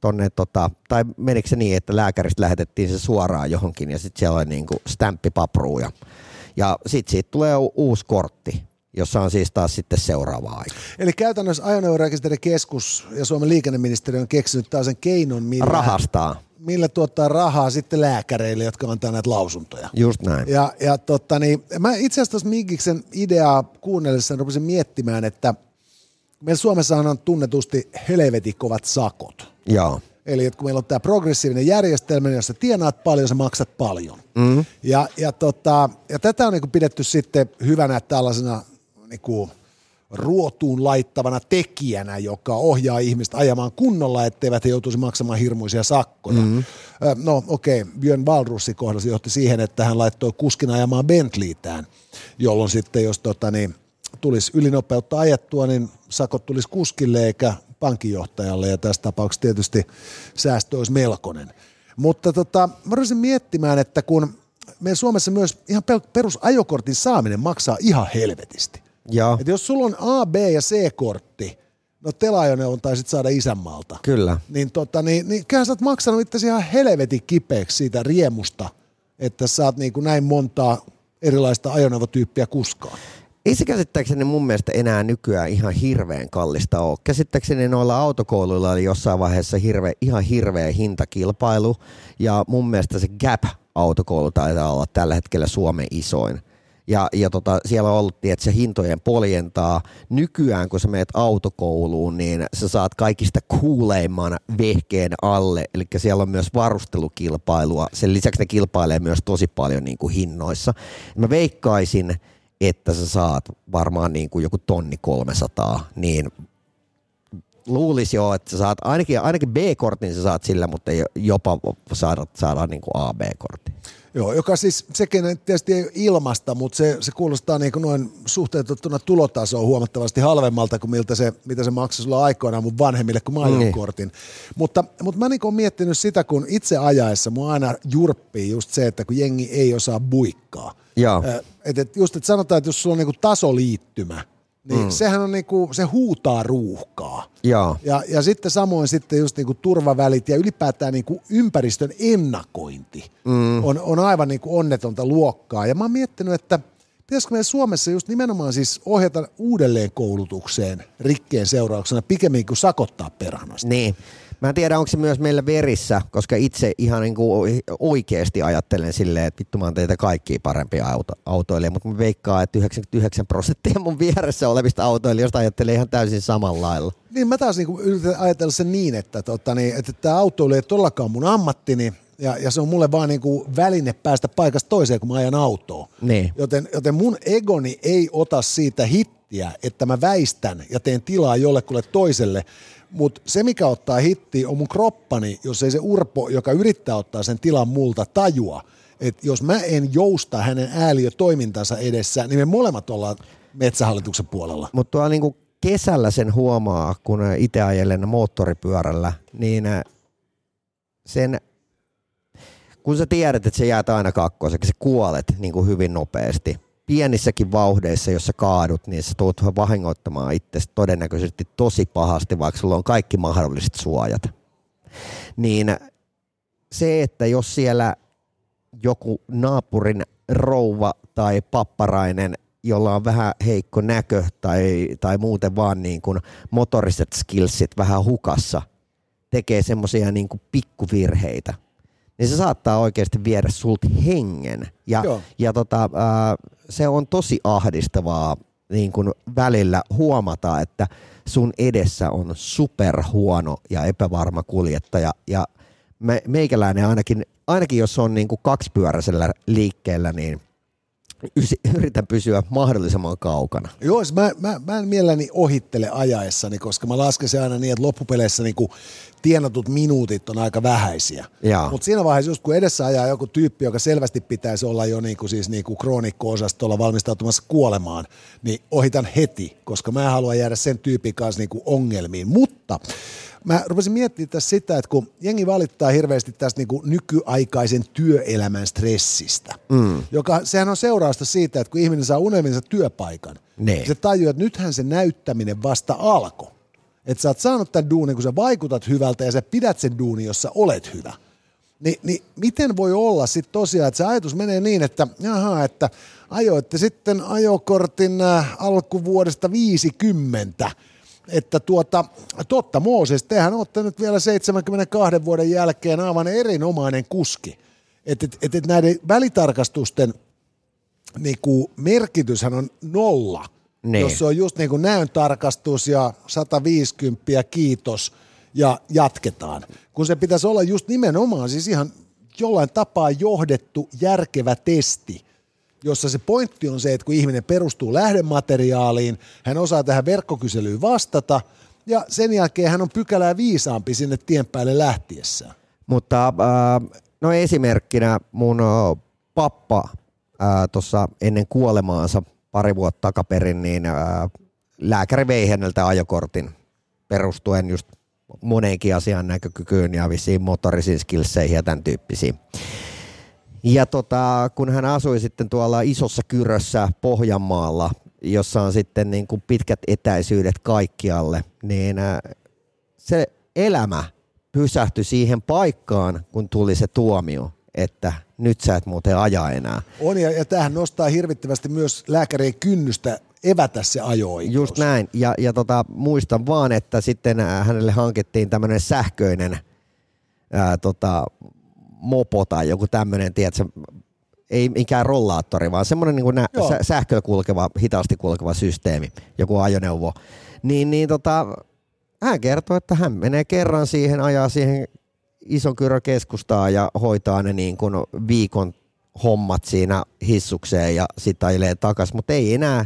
tonne, tota, tai menikö se niin, että lääkäristä lähetettiin se suoraan johonkin ja sitten siellä oli niinku stämppipapru ja, ja sitten siitä tulee uusi kortti, jossa on siis taas sitten seuraava aika. Eli käytännössä ajoneuvorekisterikeskus ja Suomen liikenneministeriö on keksinyt taas sen keinon, millä... Rahastaa. millä tuottaa rahaa sitten lääkäreille, jotka antaa näitä lausuntoja. Just näin. Ja, ja totta, niin, mä itse asiassa tuossa Minkiksen ideaa kuunnellessa rupesin miettimään, että meillä Suomessahan on tunnetusti helvetin kovat sakot. Joo. Eli että kun meillä on tämä progressiivinen järjestelmä, niin jos sä tienaat paljon, sä maksat paljon. Mm. Ja, ja, tota, ja tätä on niin pidetty sitten hyvänä tällaisena niin kuin ruotuun laittavana tekijänä, joka ohjaa ihmistä ajamaan kunnolla, etteivät he joutuisi maksamaan hirmuisia sakkoja. Mm-hmm. No okei, okay. Björn Valrussi kohdassa johti siihen, että hän laittoi kuskin ajamaan Bentleytään, jolloin sitten jos tota, niin, tulisi ylinopeutta ajettua, niin sakot tulisi kuskille eikä pankinjohtajalle ja tässä tapauksessa tietysti säästö olisi melkoinen. Mutta tota, mä rupesin miettimään, että kun meidän Suomessa myös ihan perusajokortin saaminen maksaa ihan helvetisti. Joo. Et jos sulla on A, B ja C-kortti, no telaajoneuvon taisit saada isänmaalta. Kyllä. Niin, tota, niin, niin kyllähän sä oot maksanut itse ihan helvetin kipeäksi siitä riemusta, että sä oot niin kuin näin montaa erilaista ajoneuvotyyppiä kuskaa. Ei se käsittääkseni mun mielestä enää nykyään ihan hirveän kallista ole. Käsittääkseni noilla autokouluilla oli jossain vaiheessa hirve, ihan hirveä hintakilpailu ja mun mielestä se Gap-autokoulu taitaa olla tällä hetkellä Suomen isoin. Ja, ja tota, siellä ollut että se hintojen poljentaa. Nykyään, kun sä meet autokouluun, niin sä saat kaikista kuuleimman vehkeen alle. Eli siellä on myös varustelukilpailua. Sen lisäksi ne kilpailee myös tosi paljon niin kuin hinnoissa. Mä veikkaisin, että sä saat varmaan niin kuin joku tonni 300, niin luulisi jo, että sä saat ainakin, ainakin B-kortin sä saat sillä, mutta jopa saada niin kuin A-B-kortin. Joo, joka siis sekin tietysti ei ilmasta, mutta se, se kuulostaa niin kuin noin suhteutettuna tulotasoon huomattavasti halvemmalta kuin miltä se, mitä se maksoi sulla aikoinaan mun vanhemmille, kun mä ajoin niin. kortin. Mutta, mutta mä niin olen miettinyt sitä, kun itse ajaessa mua aina jurppii just se, että kun jengi ei osaa buikkaa. Joo. Et, et just, että sanotaan, että jos sulla on niin kuin tasoliittymä, niin mm. sehän on niinku, se huutaa ruuhkaa. Ja, ja, ja sitten samoin sitten just niinku turvavälit ja ylipäätään niinku ympäristön ennakointi mm. on, on aivan niinku onnetonta luokkaa. Ja mä oon miettinyt, että pitäisikö meidän Suomessa just nimenomaan siis ohjata uudelleen koulutukseen rikkeen seurauksena pikemmin kuin sakottaa perhanasta. Niin. Mä en tiedä, onko se myös meillä verissä, koska itse ihan niin kuin oikeasti ajattelen silleen, että vittu mä oon teitä kaikkia parempia auto, autoille, mutta mä veikkaan, että 99 prosenttia mun vieressä olevista autoilijoista ajattelee ihan täysin samalla lailla. Niin mä taas niin yritän ajatella sen niin, että, tota, niin, että tämä autoilu ei todellakaan mun ammattini, ja, ja se on mulle vaan niinku väline päästä paikasta toiseen, kun mä ajan autoa. Niin. Joten, joten mun egoni ei ota siitä hittiä, että mä väistän ja teen tilaa jollekulle toiselle, mutta se, mikä ottaa hitti, on mun kroppani, jos ei se urpo, joka yrittää ottaa sen tilan multa, tajua, että jos mä en jousta hänen ääliötoimintansa edessä, niin me molemmat ollaan metsähallituksen puolella. Mutta tuolla niinku kesällä sen huomaa, kun itse ajelen moottoripyörällä, niin sen, kun sä tiedät, että sä jäät aina kakkoseksi, sä kuolet niin kuin hyvin nopeasti, pienissäkin vauhdeissa, jossa kaadut, niin sä tulet vahingoittamaan itse todennäköisesti tosi pahasti, vaikka sulla on kaikki mahdolliset suojat. Niin se, että jos siellä joku naapurin rouva tai papparainen, jolla on vähän heikko näkö tai, tai muuten vaan niin kuin motoriset skillsit vähän hukassa, tekee semmoisia niin pikkuvirheitä, niin se saattaa oikeasti viedä sulta hengen. Ja, ja tota, se on tosi ahdistavaa niin kuin välillä huomata, että sun edessä on superhuono ja epävarma kuljettaja. Ja me, meikäläinen ainakin, ainakin jos on niin kuin kaksipyöräisellä liikkeellä, niin – yritän pysyä mahdollisimman kaukana. Joo, mä, mä, mä en mielelläni ohittele ajaessani, koska mä lasken se aina niin, että loppupeleissä niin kuin tienatut minuutit on aika vähäisiä. Mutta siinä vaiheessa, just kun edessä ajaa joku tyyppi, joka selvästi pitäisi olla jo niin kuin siis niin kuin kroonikko-osastolla valmistautumassa kuolemaan, niin ohitan heti, koska mä haluan jäädä sen tyypin kanssa niin kuin ongelmiin. Mutta mä rupesin miettimään tässä sitä, että kun jengi valittaa hirveästi tästä niin kuin nykyaikaisen työelämän stressistä, mm. joka sehän on seurausta siitä, että kun ihminen saa unelminsa työpaikan, ne. se tajuaa, että nythän se näyttäminen vasta alkoi. Että sä oot saanut tämän duunin, kun sä vaikutat hyvältä ja sä pidät sen duunin, jossa olet hyvä. Ni, niin miten voi olla sitten tosiaan, että se ajatus menee niin, että jaha, että ajoitte sitten ajokortin äh, alkuvuodesta 50, että tuota, totta Mooses, tehän olette nyt vielä 72 vuoden jälkeen aivan erinomainen kuski. Että et, et, et näiden välitarkastusten niin kuin merkityshän on nolla. Niin. Jos se on just niin kuin näön tarkastus ja 150 kiitos ja jatketaan. Kun se pitäisi olla just nimenomaan siis ihan jollain tapaa johdettu järkevä testi, jossa se pointti on se, että kun ihminen perustuu lähdemateriaaliin, hän osaa tähän verkkokyselyyn vastata ja sen jälkeen hän on pykälää viisaampi sinne tien päälle lähtiessään. Mutta äh, no esimerkkinä mun äh, pappa äh, tuossa ennen kuolemaansa pari vuotta takaperin, niin lääkäri vei häneltä ajokortin perustuen just moneenkin asian näkökykyyn ja vissiin motorisiin skillseihin ja tämän tyyppisiin. Ja tota, kun hän asui sitten tuolla isossa kyrössä Pohjanmaalla, jossa on sitten niin kuin pitkät etäisyydet kaikkialle, niin äh, se elämä pysähtyi siihen paikkaan, kun tuli se tuomio, että nyt sä et muuten aja enää. On ja, ja tämähän nostaa hirvittävästi myös lääkärien kynnystä evätä se ajo Just näin. Ja, ja tota, muistan vaan, että sitten äh, hänelle hankittiin tämmöinen sähköinen ää, tota, mopo tai joku tämmöinen, tiedätkö, ei mikään rollaattori, vaan semmoinen niin nä- Joo. sä- sähköllä kulkeva, hitaasti kulkeva systeemi, joku ajoneuvo. Niin, niin tota, hän kertoi, että hän menee kerran siihen, ajaa siihen ison kyrön keskustaan ja hoitaa ne niin kuin viikon hommat siinä hissukseen ja sitten ajelee takas, mutta ei enää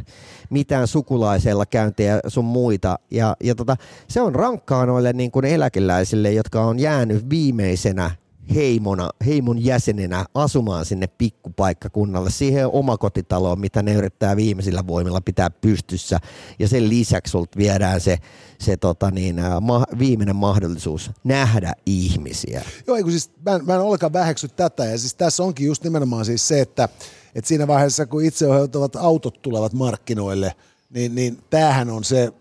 mitään sukulaisella käyntiä sun muita. Ja, ja tota, se on rankkaa noille niin kuin eläkeläisille, jotka on jäänyt viimeisenä heimona, heimon jäsenenä asumaan sinne pikkupaikkakunnalle, siihen omakotitaloon, mitä ne yrittää viimeisillä voimilla pitää pystyssä. Ja sen lisäksi sulta viedään se, se tota niin, ää, ma, viimeinen mahdollisuus nähdä ihmisiä. Joo, ei kun siis mä, en- mä en ollenkaan väheksy tätä. Ja siis tässä onkin just nimenomaan siis se, että, että siinä vaiheessa, kun itseohjautuvat autot tulevat markkinoille, niin, niin tämähän on se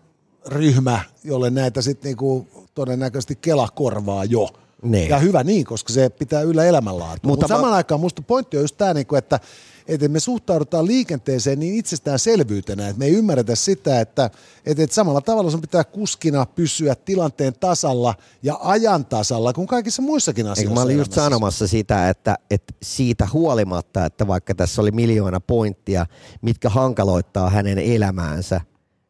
ryhmä, jolle näitä sitten niinku todennäköisesti Kela korvaa jo. Niin. Ja hyvä niin, koska se pitää yllä elämänlaatua. Mutta Mut samaan mä- aikaan musta pointti on just tämä, niinku, että, että me suhtaudutaan liikenteeseen niin itsestäänselvyytenä, että me ei ymmärretä sitä, että, että, että samalla tavalla sun pitää kuskina pysyä tilanteen tasalla ja ajan tasalla kuin kaikissa muissakin Eikö asioissa. mä olin just elämässä. sanomassa sitä, että, että siitä huolimatta, että vaikka tässä oli miljoona pointtia, mitkä hankaloittaa hänen elämäänsä,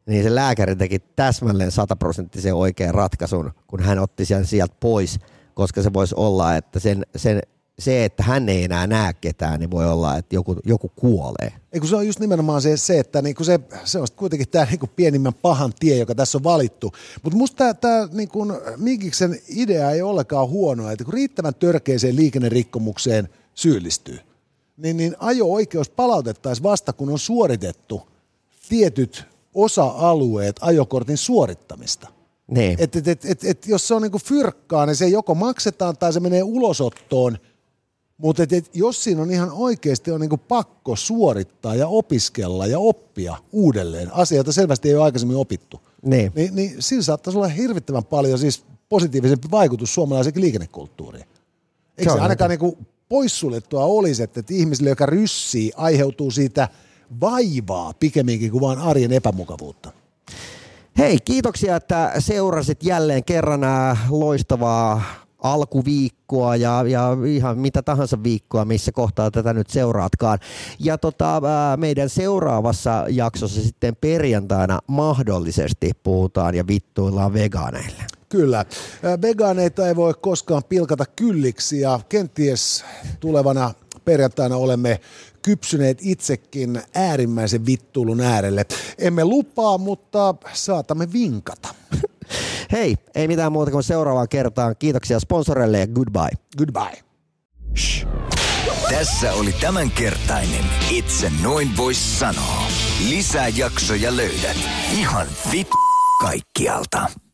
niin se lääkäri teki täsmälleen sataprosenttisen oikean ratkaisun, kun hän otti sen sieltä pois, koska se voisi olla, että sen, sen, se, että hän ei enää näe ketään, niin voi olla, että joku, joku kuolee. Ei kun se on just nimenomaan se, se että niinku se, se on kuitenkin tämä niinku pienimmän pahan tie, joka tässä on valittu. Mutta musta tämä niinku, Minkiksen idea ei ole ollenkaan huono, että kun riittävän törkeeseen liikennerikkomukseen syyllistyy, niin, niin ajo-oikeus palautettaisiin vasta, kun on suoritettu tietyt osa-alueet ajokortin suorittamista. Niin. Et, et, et, et, et, jos se on niinku fyrkkaa, niin se joko maksetaan tai se menee ulosottoon. Mutta et, et, jos siinä on ihan oikeasti on niinku pakko suorittaa ja opiskella ja oppia uudelleen asioita selvästi ei ole aikaisemmin opittu, Niin. niin, niin sillä saattaisi olla hirvittävän paljon siis positiivisempi vaikutus suomalaiseen liikennekulttuuriin. Eikö Se se ainakaan niinku poissuljettua olisi, että, että ihmisille, joka ryssii, aiheutuu siitä vaivaa pikemminkin kuin vain arjen epämukavuutta? Hei, kiitoksia, että seurasit jälleen kerran ää, loistavaa alkuviikkoa ja, ja ihan mitä tahansa viikkoa, missä kohtaa tätä nyt seuraatkaan. Ja tota, ää, meidän seuraavassa jaksossa sitten perjantaina mahdollisesti puhutaan ja vittuillaan vegaaneille. Kyllä. Ää, Vegaaneita ei voi koskaan pilkata kylliksi ja kenties tulevana perjantaina olemme kypsyneet itsekin äärimmäisen vittuilun äärelle. Emme lupaa, mutta saatamme vinkata. Hei, ei mitään muuta kuin seuraavaan kertaan. Kiitoksia sponsoreille ja goodbye. Goodbye. Tässä oli tämänkertainen Itse noin vois sanoa. Lisää jaksoja löydät ihan vit kaikkialta.